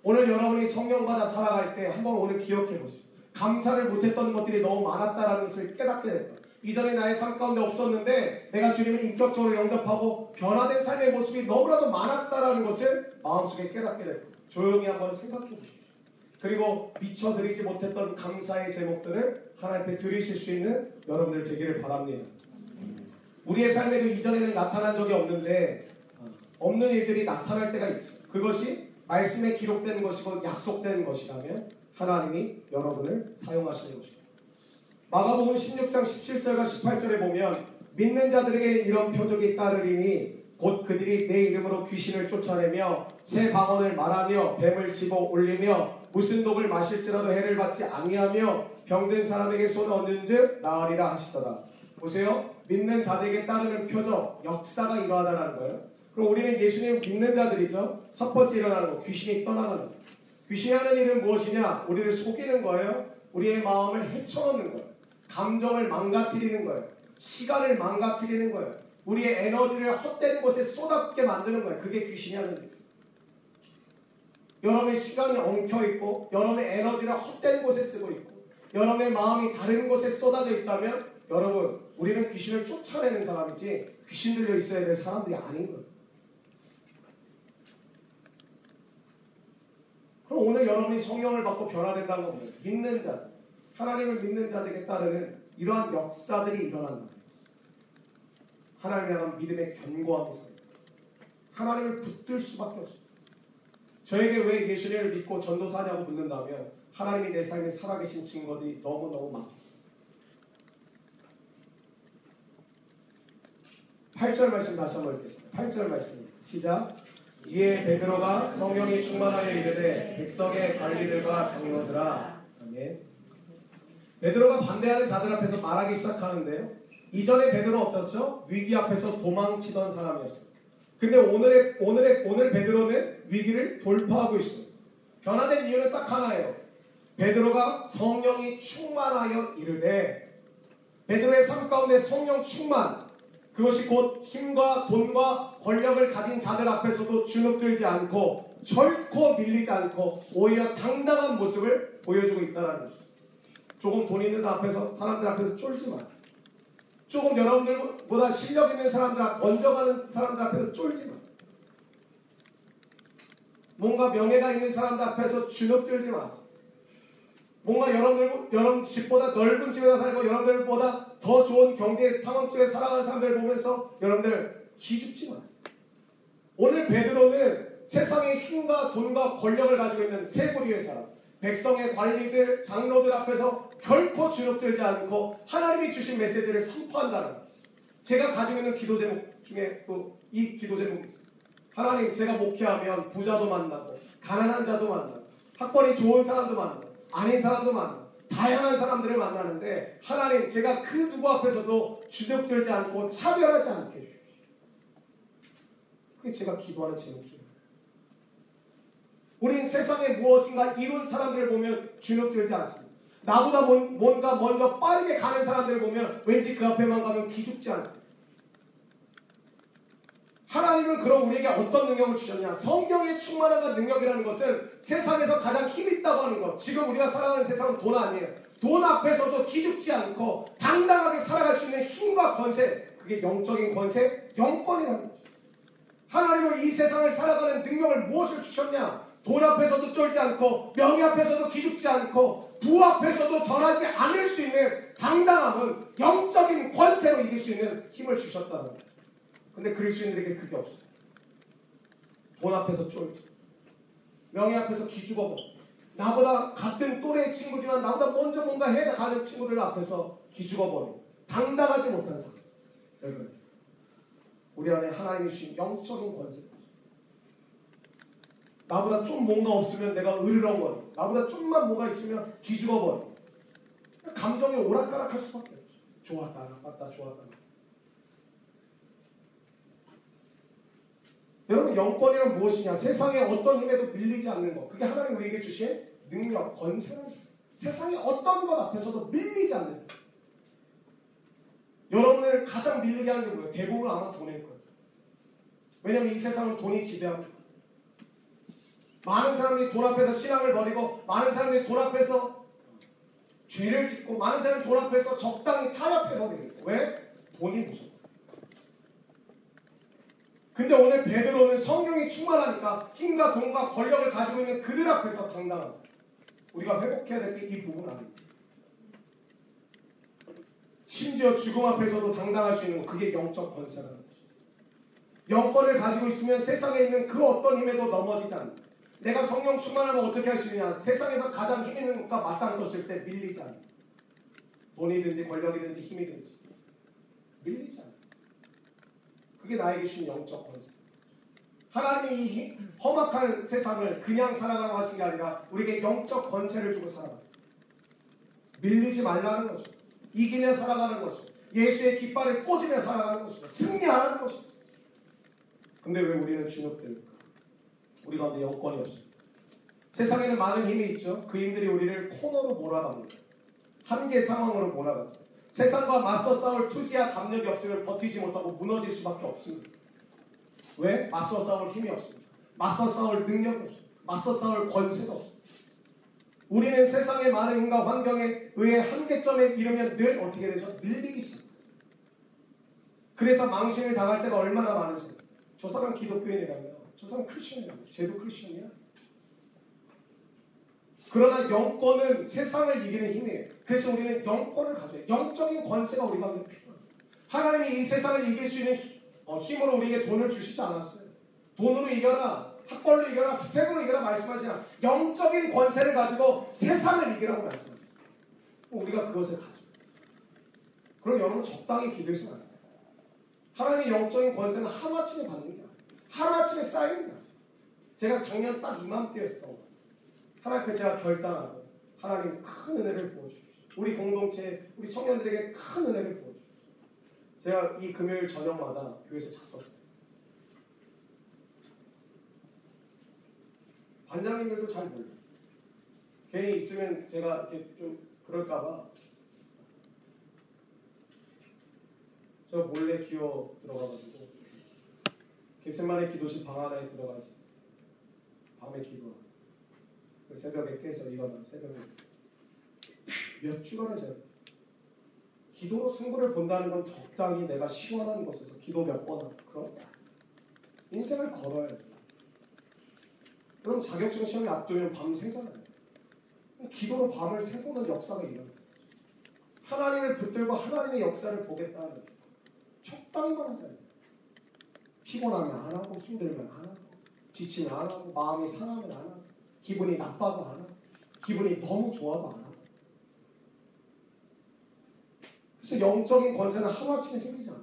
오늘 여러분이 성령받아 살아갈 때 한번 오늘 기억해 보세요. 감사를 못했던 것들이 너무 많았다라는 것을 깨닫게 됐다. 이전에 나의 삶 가운데 없었는데 내가 주님을 인격적으로 영접하고 변화된 삶의 모습이 너무나도 많았다라는 것을 마음속에 깨닫게 됐다. 조용히 한번 생각해 보십시오. 그리고 미쳐드리지 못했던 감사의 제목들을 하나님 앞에 드리실 수 있는 여러분들 되기를 바랍니다. 우리의 삶에도 이전에는 나타난 적이 없는데 없는 일들이 나타날 때가 있어요. 그것이 말씀에 기록된 것이고 약속된 것이라면 하나님이 여러분을 사용하시는 것입니다. 마가복음 16장 17절과 18절에 보면 믿는 자들에게 이런 표적이 따르리니 곧 그들이 내 이름으로 귀신을 쫓아내며 새 방언을 말하며 뱀을 집어 올리며 무슨 독을 마실지라도 해를 받지 아니하며 병든 사람에게 손을 얹은즉 나으리라 하시더라. 보세요. 믿는 자들에게 따르는 표적, 역사가 이러하다는 거예요. 그럼 우리는 예수님 믿는 자들이죠. 첫 번째 일어나는 거, 귀신이 떠나가는 거. 귀신이 하는 일은 무엇이냐? 우리를 속이는 거예요. 우리의 마음을 헤쳐놓는 거예요. 감정을 망가뜨리는 거예요. 시간을 망가뜨리는 거예요. 우리의 에너지를 헛된 곳에 쏟아붓게 만드는 거예요. 그게 귀신이 하는 일. 여러분의 시간이 엉켜 있고, 여러분의 에너지를 헛된 곳에 쓰고 있고, 여러분의 마음이 다른 곳에 쏟아져 있다면, 여러분, 우리는 귀신을 쫓아내는 사람이지, 귀신 들려 있어야 될 사람들이 아닌 거예요. 그럼 오늘 여러분이 성령을 받고 변화된다는 건 뭐예요? 믿는 자, 하나님을 믿는 자들에게 따르는 이러한 역사들이 일어난다. 하나님에 대한 믿음의 견고함이 있어요. 하나님을 붙들 수밖에 없어요. 저에게 왜 예수님을 믿고 전도사냐고 묻는다면 하나님이 내 삶에 살아계신 증거들이 너무너무 많아요. 8절 말씀 다시 한번 읽겠습니다. 8절 말씀 시작 이에 베드로가 성령이 충만하여 이르되 백성의 관리들과 장로들아 아멘 베드로가 반대하는 자들 앞에서 말하기 시작하는데요 이전에 베드로 어떻죠? 위기 앞에서 도망치던 사람이었어요 근데 오늘의 오늘의 오늘 베드로는 위기를 돌파하고 있어요 변화된 이유는 딱 하나예요 베드로가 성령이 충만하여 이르되 베드로의 삶 가운데 성령 충만 그것이 곧 힘과 돈과 권력을 가진 자들 앞에서도 주눅들지 않고 결코 밀리지 않고 오히려 당당한 모습을 보여주고 있다는 것입니다. 조금 돈 있는 앞에서 사람들 앞에서 쫄지 마세요. 조금 여러분들보다 실력 있는 사람들 앞, 먼저 가는 사람들 앞에서 쫄지 마세요. 뭔가 명예가 있는 사람들 앞에서 주눅들지 마세요. 뭔가 여러분들, 여러분 집보다 넓은 집에서 살고 여러분들보다 더 좋은 경제 상황 속에 살아가는 사람들을 보면서 여러분들 기죽지 마세요. 오늘 베드로는 세상의 힘과 돈과 권력을 가지고 있는 세 부류의 사람, 백성의 관리들, 장로들 앞에서 결코 주눅들지 않고 하나님이 주신 메시지를 선포한다는 것. 제가 가지고 있는 기도 제목 중에 또 이 기도 있어요. 하나님 제가 목회하면 부자도 만나고 가난한 자도 만나고 학벌이 좋은 사람도 만나고 아닌 사람도 만나고 다양한 사람들을 만나는데 하나님 제가 그 누구 앞에서도 주눅들지 않고 차별하지 않게. 그게 제가 기도하는 제목 중입니다. 우린 세상에 무엇인가 이룬 사람들을 보면 주눅들지 않습니다. 나보다 뭔- 뭔가 먼저 빠르게 가는 사람들을 보면 왠지 그 앞에만 가면 기죽지 않습니다. 하나님은 그럼 우리에게 어떤 능력을 주셨냐? 성경의 충만함과 능력이라는 것은 세상에서 가장 힘 있다고 하는 것. 지금 우리가 살아가는 세상은 돈 아니에요. 돈 앞에서도 기죽지 않고 당당하게 살아갈 수 있는 힘과 권세. 그게 영적인 권세, 영권이라는 거죠. 하나님은 이 세상을 살아가는 능력을 무엇을 주셨냐? 돈 앞에서도 쫄지 않고 명예 앞에서도 기죽지 않고 부 앞에서도 절하지 않을 수 있는 당당함은 영적인 권세로 이길 수 있는 힘을 주셨다는 거예요. 근데 그리스도인들에게 그게 없어요. 돈 앞에서 쫄지. 명예 앞에서 기죽어버. 나보다 같은 또래 친구지만 나보다 먼저 뭔가 해가는 친구들 앞에서 기죽어버려. 당당하지 못한 사람. 여러분, 우리 안에 하나님이 주신 영적인 권세. 나보다 좀 뭔가 없으면 내가 으르렁거려. 나보다 좀만 뭐가 있으면 기죽어버려. 감정이 오락가락할 수밖에 없어. 좋았다, 나빴다, 좋았다. 여러분 영권이란 무엇이냐? 세상의 어떤 힘에도 밀리지 않는 것. 그게 하나님 우리에게 주신 능력, 권세는 세상의 어떤 것 앞에서도 밀리지 않는 것. 여러분을 가장 밀리게 하는 게 뭐예요? 대부분 아마 돈일 거예요. 왜냐하면 이 세상은 돈이 지배하고. 많은 사람들이 돈 앞에서 신앙을 버리고 많은 사람들이 돈 앞에서 죄를 짓고 많은 사람이 돈 앞에서 적당히 타협해 거예요. 왜? 돈이 무서워. 근데 오늘 베드로는 성령이 충만하니까 힘과 돈과 권력을 가지고 있는 그들 앞에서 당당합니다. 우리가 회복해야 될 게 이 부분 아닙니다. 심지어 죽음 앞에서도 당당할 수 있는 것, 그게 영적 권세라는 것이죠. 영권을 가지고 있으면 세상에 있는 그 어떤 힘에도 넘어지지 않는다. 내가 성령 충만하면 어떻게 할 수 있느냐? 세상에서 가장 힘 있는 것과 맞장떴을 때 밀리지 않는다. 돈이든지 권력이든지 힘이든지 밀리지 않는다. 그게 나에게 주신 영적 권세. 하나님이 이 힘- 험악한 세상을 그냥 살아가라고 하신 게 아니라 우리에게 영적 권세를 주고 살아가. 밀리지 말라는 거죠. 이기며 살아가는 것이죠. 예수의 깃발을 꽂으며 살아가는 것이죠. 승리하는 것이죠. 근데 왜 우리는 주눅들까? 우리 가운데 영권이 없어요. 세상에는 많은 힘이 있죠. 그 힘들이 우리를 코너로 몰아갑니다. 한계 상황으로 몰아갑니다. 세상과 맞서 싸울 투지와 담력이 없으면 버티지 못하고 무너질 수밖에 없습니다. 왜? 맞서 싸울 힘이 없습니다. 맞서 싸울 능력이 없습니다. 맞서 싸울 권세가 없습니다. 우리는 세상의 많은 힘과 환경에 의해 한계점에 이르면 늘 어떻게 되죠? 밀리기 시작합니다. 그래서 망신을 당할 때가 얼마나 많은지. 저 사람 기독교인이라며. 저 사람 크리스천이라며. 쟤도 크리스천이야. 그러나 영권은 세상을 이기는 힘이에요. 그래서 우리는 영권을 가져요. 영적인 권세가 우리 가운데 필요해요. 하나님이 이 세상을 이길 수 있는 힘- 어, 힘으로 우리에게 돈을 주시지 않았어요. 돈으로 이겨라, 학벌로 이겨라, 스펙으로 이겨라 말씀하지 않아. 영적인 권세를 가지고 세상을 이기라고 말씀합니다. 우리가 그것을 가져. 그럼 여러분 적당히 기도해서는 안 돼요. 하나님의 영적인 권세는 하루아침에 받는 게. 게 아니에요. 제가 작년 딱 이맘때였던 거예요. 하나님 앞에 제가 결단하고 하나님 큰 은혜를 부어주십시오. 우리 공동체, 우리 청년들에게 큰 은혜를 부어주십시오. 제가 이 금요일 저녁마다 교회에서 잤었어요. 반장님들도 잘 몰라요. 괜히 있으면 제가 이렇게 좀 그럴까봐 저 몰래 기어 들어가가지고 겟세만의 기도실 방 하나에 들어가 있어요. 밤에 기도하고. 새벽에 깨서 일어나 새벽에 몇 주간을 재 기도로 승부를 본다는 건 적당히 내가 시원한 곳에서 기도 몇 번 하고 거야. 인생을 걸어야 돼. 그럼 자격증 시험이 앞두면 밤 새잖아요. 기도로 밤을 새고는 역사가 일어나. 하나님을 붙들고 하나님의 역사를 보겠다는 적당히만 하잖아요. 피곤하면 안 하고 힘들면 안 하고 지치면 안 하고 마음이 상하면 안 하고 기분이 나빠도 안 하고 기분이 너무 좋아도 안 하고 그래서 영적인 권세는 하루아침에 생기지 않아.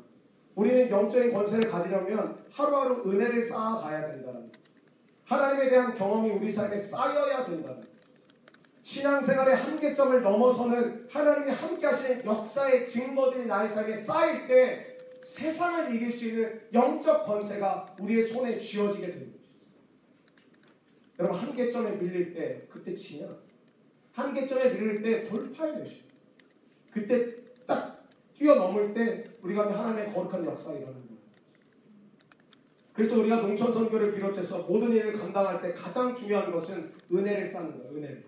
우리는 영적인 권세를 가지려면 하루하루 은혜를 쌓아가야 된다는. 하나님에 대한 경험이 우리 삶에 쌓여야 된다는. 신앙생활의 한계점을 넘어서는 하나님이 함께 하시는 역사의 증거들이 나의 삶에 쌓일 때 세상을 이길 수 있는 영적 권세가 우리의 손에 쥐어지게 됩니다. 여러분 한계점에 밀릴 때 그때 치면 한계점에 밀릴 때 돌파해야 되죠. 그때 딱 뛰어넘을 때 우리가 하나님의 거룩한 역사가 일어나는 거예요. 그래서 우리가 농촌 선교를 비롯해서 모든 일을 감당할 때 가장 중요한 것은 은혜를 쌓는 거예요. 은혜를.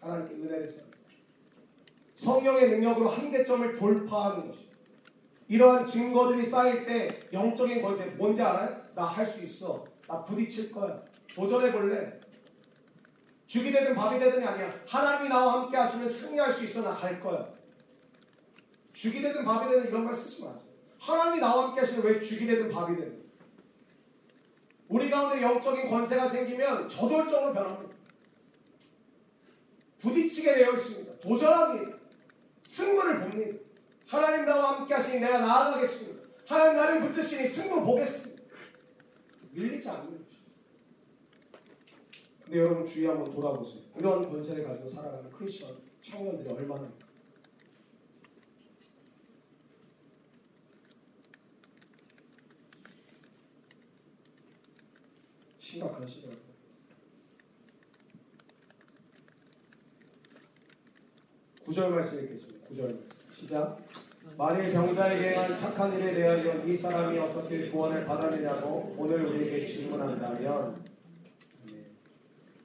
하나님께 은혜를 쌓는 거예요. 성령의 능력으로 한계점을 돌파하는 것이죠. 이러한 증거들이 쌓일 때 영적인 권세 뭔지 알아요? 나 할 수 있어. 나 부딪힐 거야. 도전해 볼래. 죽이 되든 밥이 되든이 아니야. 하나님이 나와 함께 하시면 승리할 수 있어. 나 갈 거야. 죽이 되든 밥이 되든 이런 말 쓰지 마세요. 하나님이 나와 함께 하시면 왜 죽이 되든 밥이 되든. 우리 가운데 영적인 권세가 생기면 저돌적으로 변합니다. 부딪히게 되어 있습니다. 도전합니다. 승부를 봅니다. 하나님 나와 함께 하시니 내가 나아가겠습니다. 하나님 나를 붙드시니 승부 보겠습니다. 밀리지 않는 거죠. 근데 여러분 주위 한번 돌아보세요. 이런 권세를 가지고 살아가는 크리스천 청년들이 얼마나 심각한 시대가 9절 말씀 읽겠습니다. 9절 말씀. 시작. 만일 병자에게 한 착한 일에 대하여 이 사람이 어떻게 구원을 받아내냐고 오늘 우리에게 질문한다면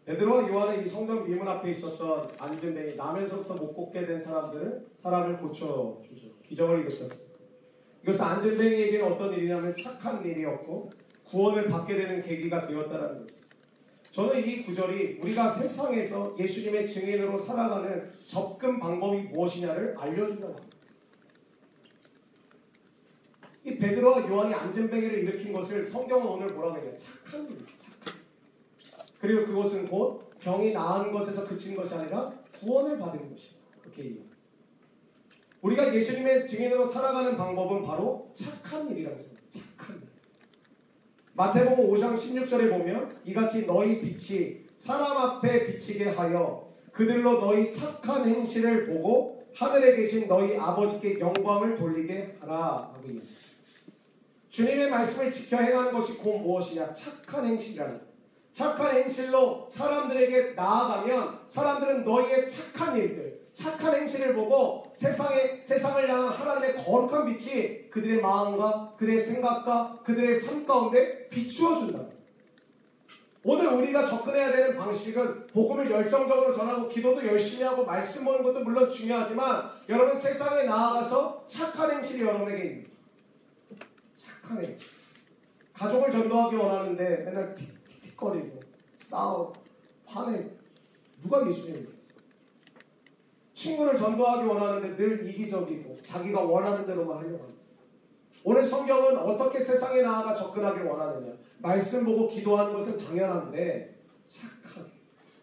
베드로와 요한은 이 성전 미문 앞에 있었던 안전뱅이 나면서부터 못 걷게 된 사람들 사람을 고쳐 기적을 일으켰습니다. 이것은 안전뱅이에게는 어떤 일이냐면 착한 일이었고 구원을 받게 되는 계기가 되었다는 거죠. 저는 이 구절이 우리가 세상에서 예수님의 증인으로 살아가는 접근 방법이 무엇이냐를 알려준다고 합니다. 이 베드로와 요한이 안전뱅이를 일으킨 것을 성경은 오늘 뭐라고 해요? 착한 일, 착한. 그리고 그것은 곧 병이 나은 것에서 그친 것이 아니라 구원을 받은 것이다. 그렇게. 우리가 예수님의 증인으로 살아가는 방법은 바로 착한 일이라고 했습니다. 착한 일. 마태복음 5장 16절에 보면 이같이 너희 빛이 사람 앞에 비치게 하여 그들로 너희 착한 행실을 보고 하늘에 계신 너희 아버지께 영광을 돌리게 하라. 주님의 말씀을 지켜 행하는 것이 곧 무엇이냐? 착한 행실이라는 착한 행실로 사람들에게 나아가면 사람들은 너희의 착한 일들, 착한 행실을 보고 세상에 세상을 향한 하나님의 거룩한 빛이 그들의 마음과 그들의 생각과 그들의 삶 가운데 비추어 준다. 오늘 우리가 접근해야 되는 방식은 복음을 열정적으로 전하고 기도도 열심히 하고 말씀 보는 것도 물론 중요하지만 여러분 세상에 나아가서 착한 행실이 여러분에게 있는 착한 행실. 가족을 전도하기 원하는데 맨날 틱틱거리고 싸우고 화내 누가 예수님을 친구를 전도하기 원하는데 늘 이기적이고 자기가 원하는 대로만 하려고 합니다. 오늘 성경은 어떻게 세상에 나아가 접근하길 원하느냐. 말씀 보고 기도하는 것은 당연한데 착하게,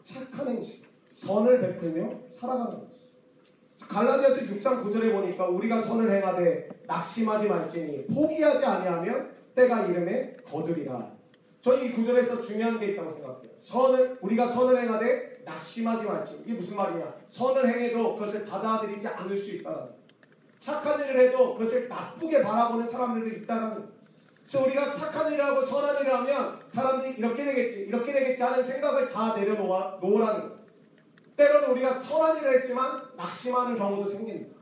착한 행실, 선을 베풀며 살아가는 것. 갈라디아서 6장 9절에 보니까 우리가 선을 행하되 낙심하지 말지니 포기하지 아니하면 때가 이름에 거두리라. 저는 이 구절에서 중요한 게 있다고 생각해요. 선을 우리가 선을 행하되 낙심하지 말지. 이게 무슨 말이냐? 선을 행해도 그것을 받아들이지 않을 수 있다는 착한 일을 해도 그것을 나쁘게 바라보는 사람들도 있다는 그래서 우리가 착한 일을 하고 선한 일을 하면 사람들이 이렇게 되겠지, 이렇게 되겠지 하는 생각을 다 내려놓으라는 거예요. 때로는 우리가 선한 일을 했지만 낙심하는 경우도 생깁니다.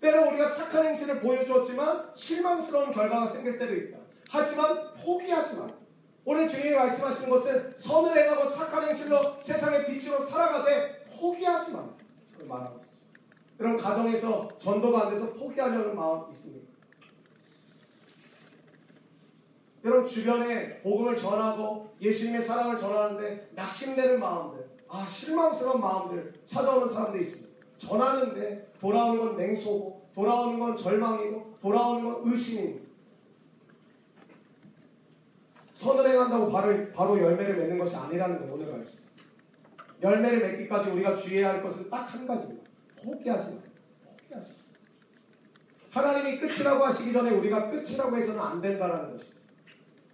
때로 우리가 착한 행실을 보여주었지만 실망스러운 결과가 생길 때도 있다. 하지만 포기하지 마. 오늘 주님이 말씀하신 것은 선을 행하고 착한 행실로 세상의 빛으로 살아가되 포기하지 마. 말하고 이런 가정에서 전도가 안 돼서 포기하려는 마음 있습니까? 여러분 주변에 복음을 전하고 예수님의 사랑을 전하는데 낙심되는 마음들, 아 실망스러운 마음들 찾아오는 사람들이 있습니다. 전하는데 돌아오는 건 냉소고, 돌아오는 건 절망이고, 돌아오는 건 의심입니다. 선을 행한다고 바로, 바로 열매를 맺는 것이 아니라는 거 오늘 말씀. 열매를 맺기까지 우리가 주의해야 할 것은 딱 한 가지입니다. 포기하지 마. 포기하지 마. 하나님이 끝이라고 하시기 전에 우리가 끝이라고 해서는 안 된다라는 것입니다.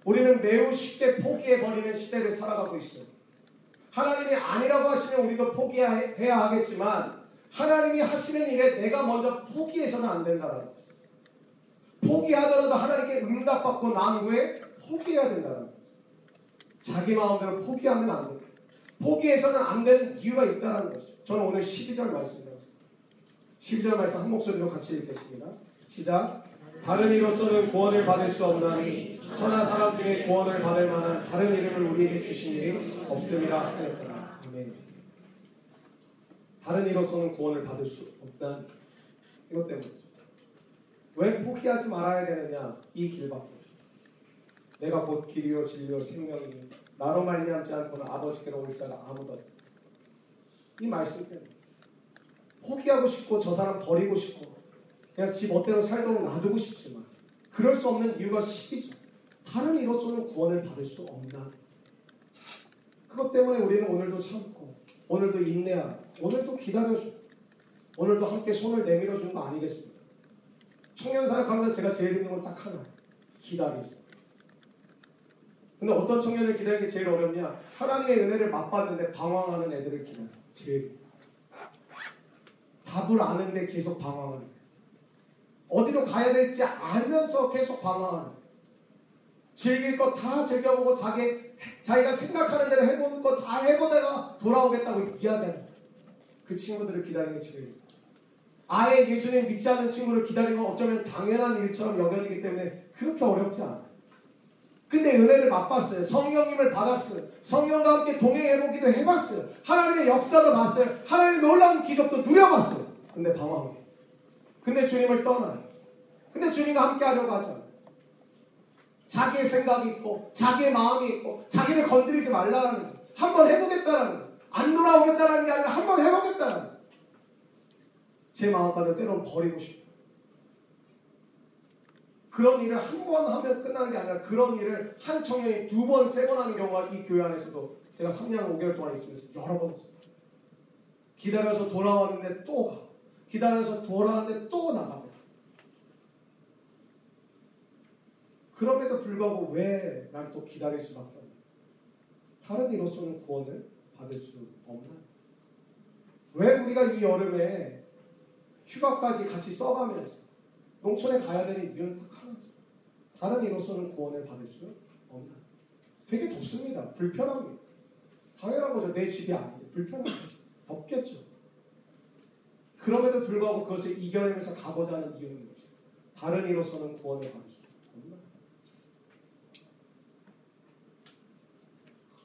우리는 매우 쉽게 포기해버리는 시대를 살아가고 있어요. 하나님이 아니라고 하시면 우리도 포기해야 하겠지만 하나님이 하시는 일에 내가 먼저 포기해서는 안 된다는 거죠. 포기하더라도 하나님께 응답받고 난 후에 포기해야 된다는 거죠. 자기 마음대로 포기하면 안 돼요. 포기해서는 안 되는 이유가 있다는 거죠. 저는 오늘 12절 말씀 드렸습니다. 12절 말씀 한 목소리로 같이 읽겠습니다. 시작. 다른 이로서는 구원을 받을 수 없나니 천하 사람 중에 구원을 받을 만한 다른 이름을 우리에게 주신 일이 없음이라 하였더라. 아멘. 다른 이로서는 구원을 받을 수 없다. 이것 때문에 왜 포기하지 말아야 되느냐? 이 길밖에. 내가 곧 길이요 진리요 생명이니 나로 말미암지 않고는 아버지께로 올 자가 아무도 없다. 이 말씀 때문에 포기하고 싶고 저 사람 버리고 싶고 그냥 지 멋대로 살도록 놔두고 싶지만 그럴 수 없는 이유가 시기죠. 다른 이로서는 구원을 받을 수 없나? 그것 때문에 우리는 오늘도 참고 오늘도 인내하고 오늘도 기다려줘. 오늘도 함께 손을 내밀어 주는 거 아니겠습니까? 청년 사역하면서 제가 제일 힘든 건 딱 하나. 기다리죠. 근데 어떤 청년을 기다리는 게 제일 어렵냐? 하나님의 은혜를 맛봤는데 방황하는 애들을 기다려. 제일. 답을 아는데 계속 방황하는. 어디로 가야 될지 알면서 계속 방황하는. 즐길 거 다 즐겨보고 자기 자기가 생각하는 대로 해보는 거 다 해보다가 돌아오겠다고 이야기하는 그 친구들을 기다리는 게 제일. 아예 예수님 믿지 않는 친구를 기다리는 건 어쩌면 당연한 일처럼 여겨지기 때문에 그렇게 어렵지 않아. 근데 은혜를 맛봤어요. 성령님을 받았어요. 성령과 함께 동행해보기도 해봤어요. 하나님의 역사도 봤어요. 하나님의 놀라운 기적도 누려봤어요. 근데 방황해. 근데 주님을 떠나요. 근데 주님과 함께 하려고 하잖아요. 자기의 생각이 있고, 자기의 마음이 있고, 자기를 건드리지 말라는 거. 한번 해보겠다는 거. 안 돌아오겠다는 게 아니라 한번 해보겠다는 거. 제 마음과도 때로는 버리고 싶어요. 그런 일을 한 번 하면 끝나는 게 아니라 그런 일을 한 청년이 두 번, 세 번 하는 경우가 이 교회 안에서도 제가 3년 5개월 동안 있으면서 여러 번 있어요. 기다려서 돌아왔는데 또 가. 기다려서 돌아왔는데 또 나가고. 그럼에도 불구하고 왜날또 기다릴 수밖에 없나? 다른 이로서는 구원을 받을 수 없나? 왜 우리가 이 여름에 휴가까지 같이 써가면서 농촌에 가야 되는 하나죠. 다른 이로서는 구원을 받을 수 없나? 되게 덥습니다. 불편합니다. 당연한 거죠. 내 집이 아닌데 불편합니다. 덥겠죠. 그럼에도 불구하고 그것을 이겨내면서 가고자 하는 이유는 뭐죠? 다른 이로서는 구원을 받을 수 없나?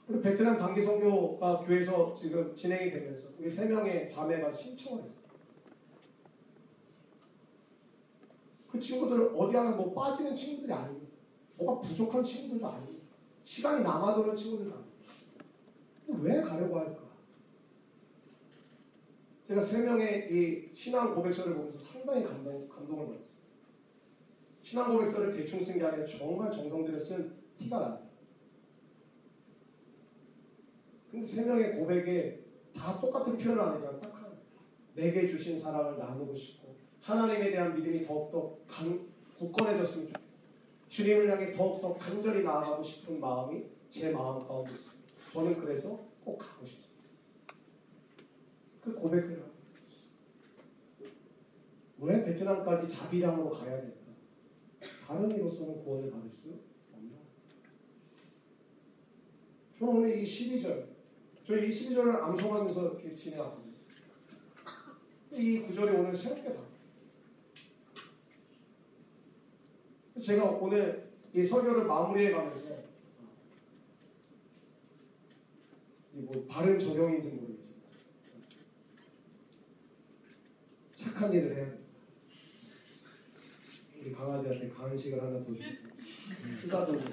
우리 베트남 단기 선교가 교회에서 지금 진행이 되면서 우리 세 명의 자매가 신청을 했어요. 그 친구들 어디 하나 뭐 빠지는 친구들이 아니고 뭐가 부족한 친구들도 아니고 시간이 남아도는 친구들도 아니고 왜 가려고 할까? 제가 세 명의 이 신앙 고백서를 보면서 상당히 감동, 감동을 받았어요. 신앙 고백서를 대충 쓴 게 아니라 정말 정성 들여 쓴 티가 나요. 근데 세 명의 고백에 다 똑같은 표현을 안 하잖아요. 딱 하나. 내게 주신 사랑을 나누고 싶고 하나님에 대한 믿음이 더욱더 강, 굳건해졌으면 좋겠고 주님을 향해 더욱더 간절히 나아가고 싶은 마음이 제 마음 가운데 있어요. 저는 그래서 꼭 가고 싶어요. 그 고백을 하고 왜 베트남까지 자비량으로 가야 될까? 다른 이로서는 구원을 받을 수 없나? 저는 오늘 이 12절 저희 이 12절을 암송하면서 이렇게 진행하거든요. 이 구절이 오늘 새롭게 다 제가 오늘 이 설교를 마무리해 가면서 이뭐 바른 적용인지 모르겠지만 착한 일을 해야 돼. 우리 강아지한테 간식을 하나 더 주고 쓰다듬고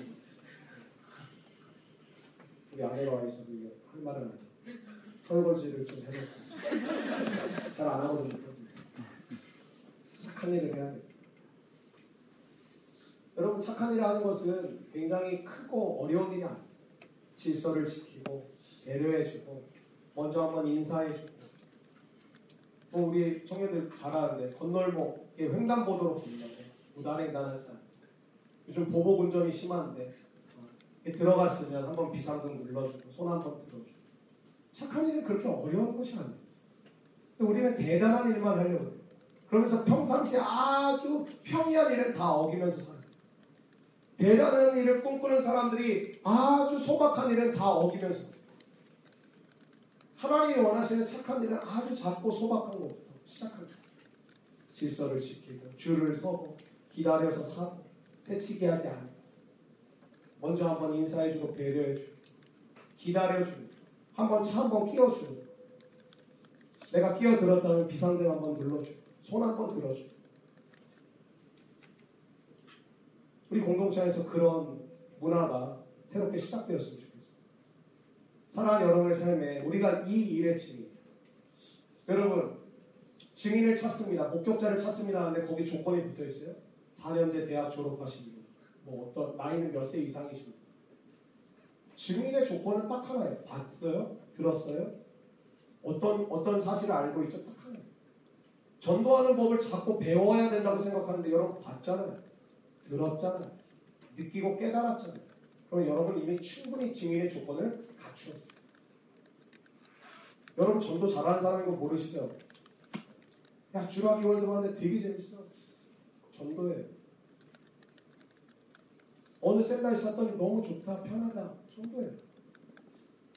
우리 아내가 와 있어서 이거 할 말은 하지. 설거지를 좀 해놓고 잘 안 하거든요. 착한 일을 해야 돼. 여러분 착한 일을 하는 것은 굉장히 크고 어려운 일이 아니에요. 질서를 지키고 배려해주고 먼저 한번 인사해주고 뭐 우리 청년들 잘 아는데 건널목 횡단보도로 보인다고 무단횡단하지 않아요. 요즘 보복 운전이 심한데 들어갔으면 한번 비상등 눌러주고 손 한번 들어주고 착한 일은 그렇게 어려운 것이 아니에요. 우리는 대단한 일만 하려고. 그러면서 평상시에 아주 평이한 일은 다 어기면서. 대단한 일을 꿈꾸는 사람들이 아주 소박한 일은 다 어기면서 하나님이 원하시는 착한 일은 아주 작고 소박한 것부터 시작합니다. 질서를 지키고 줄을 서고 기다려서 사고 새치기 하지 않고 먼저 한번 인사해주고 배려해주고 기다려주고 한번 차 한번 끼워주고 내가 끼어들었다면 비상등 한번 눌러주고 손 한번 들어주고 우리 공동체 안에서 그런 문화가 새롭게 시작되었으면 좋겠어요. 사랑하는 여러분의 삶에 우리가 이 일의 증인 여러분 증인을 찾습니다. 목격자를 찾습니다. 하는데 거기 조건이 붙어 있어요. 4년제 대학 졸업하신 분, 뭐 어떤 나이는 몇 세 이상이신 분. 증인의 조건은 딱 하나예요. 봤어요? 들었어요? 어떤 어떤 사실을 알고 있죠? 딱 하나예요. 전도하는 법을 자꾸 배워야 된다고 생각하는데 여러분 봤잖아요. 들었잖아요. 느끼고 깨달았잖아요. 그럼 여러분 이미 충분히 증인의 조건을 갖추었어요. 여러분 전도 잘하는 사람인 거 모르시죠? 야 주라기 월드 하는데 되게 재밌어. 전도예요. 어느 센터에 샀더니 너무 좋다, 편하다. 전도예요.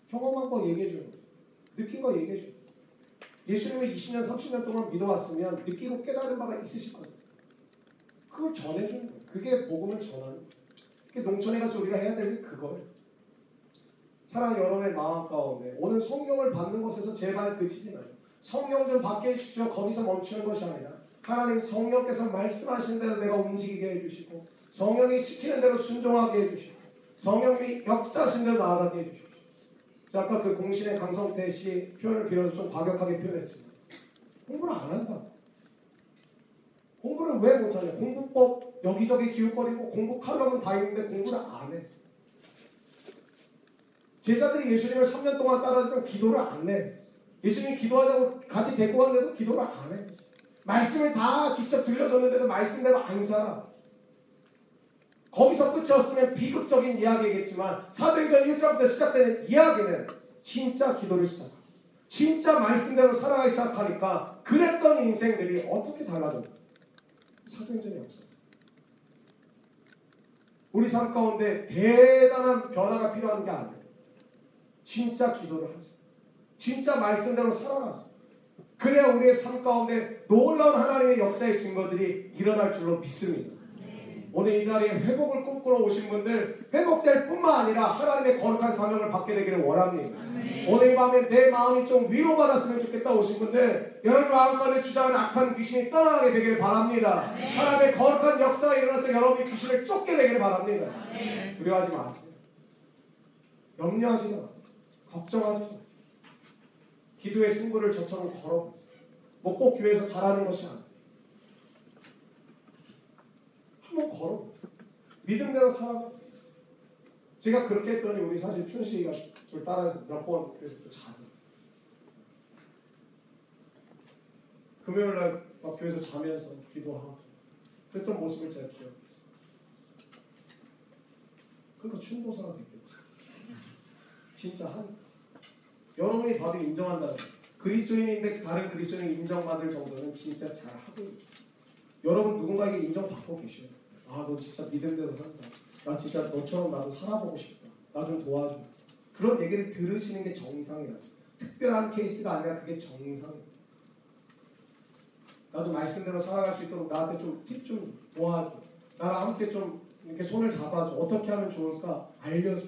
경험한 거 얘기해줘요. 느낀 거 얘기해줘요. 예수님을 20년, 30년 동안 믿어왔으면 느끼고 깨달은 바가 있으실 거예요. 그걸 전해주는 거예요. 그게 복음을 전하는. 그게 농촌에 가서 우리가 해야 될일 그거예요. 사랑 여러분의 마음 가운데 오늘 성령을 받는 것에서 제발 그치지 마요. 성령 좀 받게 해주십시오. 거기서 멈추는 것이 아니라 하나님 성령께서 말씀하시는 대로 내가 움직이게 해주시고 성령이 시키는 대로 순종하게 해주시고 성령이 역사하신 대로 나아가게 해주시고 자, 아까 그 공신의 강성태 씨 표현을 빌어서 좀 과격하게 표현했지만 공부를 안 한다. 공부를 왜 못하냐? 공부법 여기저기 기웃거리고 공부 칼럼은 다 있는데 공부를 안 해. 제자들이 예수님을 3년 동안 따라주면 기도를 안 해. 예수님이 기도하자고 같이 데리고 왔는데도 기도를 안 해. 말씀을 다 직접 들려줬는데도 말씀대로 안 살아. 거기서 끝이 없으면 비극적인 이야기겠지만 사도행전 1장부터 시작되는 이야기는 진짜 기도를 시작하고 진짜 말씀대로 살아가기 시작하니까 그랬던 인생들이 어떻게 달라졌나 사도행전의 역사 우리 삶 가운데 대단한 변화가 필요한 게 아니에요. 진짜 기도를 하세요. 진짜 말씀대로 살아가세요. 그래야 우리의 삶 가운데 놀라운 하나님의 역사의 증거들이 일어날 줄로 믿습니다 오늘 이 자리에 회복을 꿈꾸러 오신 분들 회복될 뿐만 아니라 하나님의 거룩한 사명을 받게 되기를 원합니다. 오늘 이 밤에 내 마음이 좀 위로받았으면 좋겠다 오신 분들 여러분 마음가운데 주장하는 악한 귀신이 떠나게 되기를 바랍니다. 하나님의 거룩한 역사가 일어나서 여러분이 귀신을 쫓게 되기를 바랍니다. 두려워하지 마세요. 염려하지 마. 걱정하지 마. 기도의 승부를 저처럼 걸어. 뭐꼭 교회에서 잘하는 것이 아니야. 한 번 걸어. 믿음대로 살아가. 제가 그렇게 했더니 우리 사실 춘식이가 저를 따라해서 몇 번 그래서 또 자고. 금요일 날막 교회에서 자면서 기도하고 그랬던 모습을 제가 기억해요. 그러니까 충고사가 됐겠죠. 진짜 한 여러분이 봐도 인정한다는 그리스도인인데 다른 그리스도인 인정받을 정도는 진짜 잘 하고 있어요. 여러분 누군가에게 인정받고 계셔요. 아, 너 진짜 믿음대로 산다. 나 진짜 너처럼 나도 살아보고 싶다. 나 좀 도와줘. 그런 얘기를 들으시는 게 정상이라. 특별한 케이스가 아니라 그게 정상이에요. 나도 말씀대로 살아갈 수 있도록 나한테 좀팁좀 도와줘. 나랑 함께 좀 이렇게 손을 잡아줘. 어떻게 하면 좋을까? 알려줘.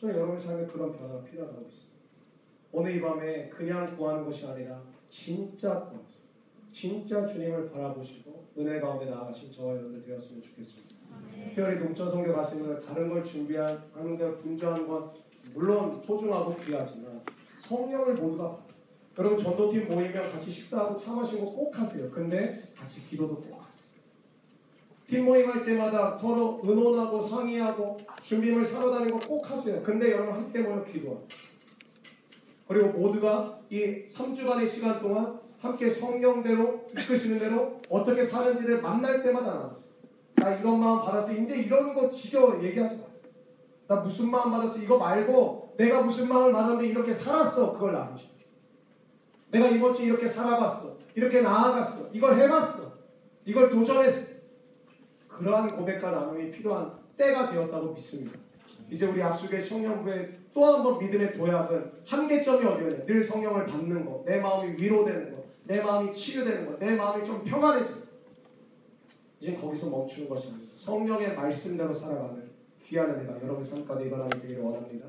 저는 여러분의 삶에 그런 변화가 필요하다고 믿습니다. 오늘 이 밤에 그냥 구하는 것이 아니라 진짜 구하시고 진짜 주님을 바라보시고 은혜 가운데 나아가신 저와 여러분들 되었으면 좋겠습니다. 특별히 동천 선교 가시는 다른 걸 준비하는 걸 분주한 건 물론 소중하고 귀하지만 성령을 모두가. 여러분 전도팀 모이면 같이 식사하고 차 마시고 꼭 하세요. 근데 같이 기도도 꼭 하세요. 팀 모임 할 때마다 서로 의논하고 상의하고 준비물 사러 다니는 거 꼭 하세요. 근데 여러분 함께 모여 기도하세요. 그리고 모두가 이 3주간의 시간 동안 함께 성령대로 이끄시는 대로 어떻게 사는지를 만날 때마다. 나 이런 마음 받았어. 이제 이런 거 지겨워 얘기하지 마세요. 나 무슨 마음 받았어. 이거 말고 내가 무슨 마음을 받았는데 이렇게 살았어. 그걸 나누시오. 내가 이번 주 이렇게 살아봤어. 이렇게 나아갔어. 이걸 해봤어. 이걸 도전했어. 그러한 고백과 나눔이 필요한 때가 되었다고 믿습니다. 이제 우리 약속의 청년부의 또 한 번 믿음의 도약은 한계점이 어디였냐? 늘 성령을 받는 것, 내 마음이 위로되는 것, 내 마음이 치유되는 것, 내 마음이 좀 평안해지는 것. 이제 거기서 멈추는 것이 아니라 성령의 말씀대로 살아가는 귀한 은혜가 여러분 삶 가운데 일어나게 되기를 원합니다.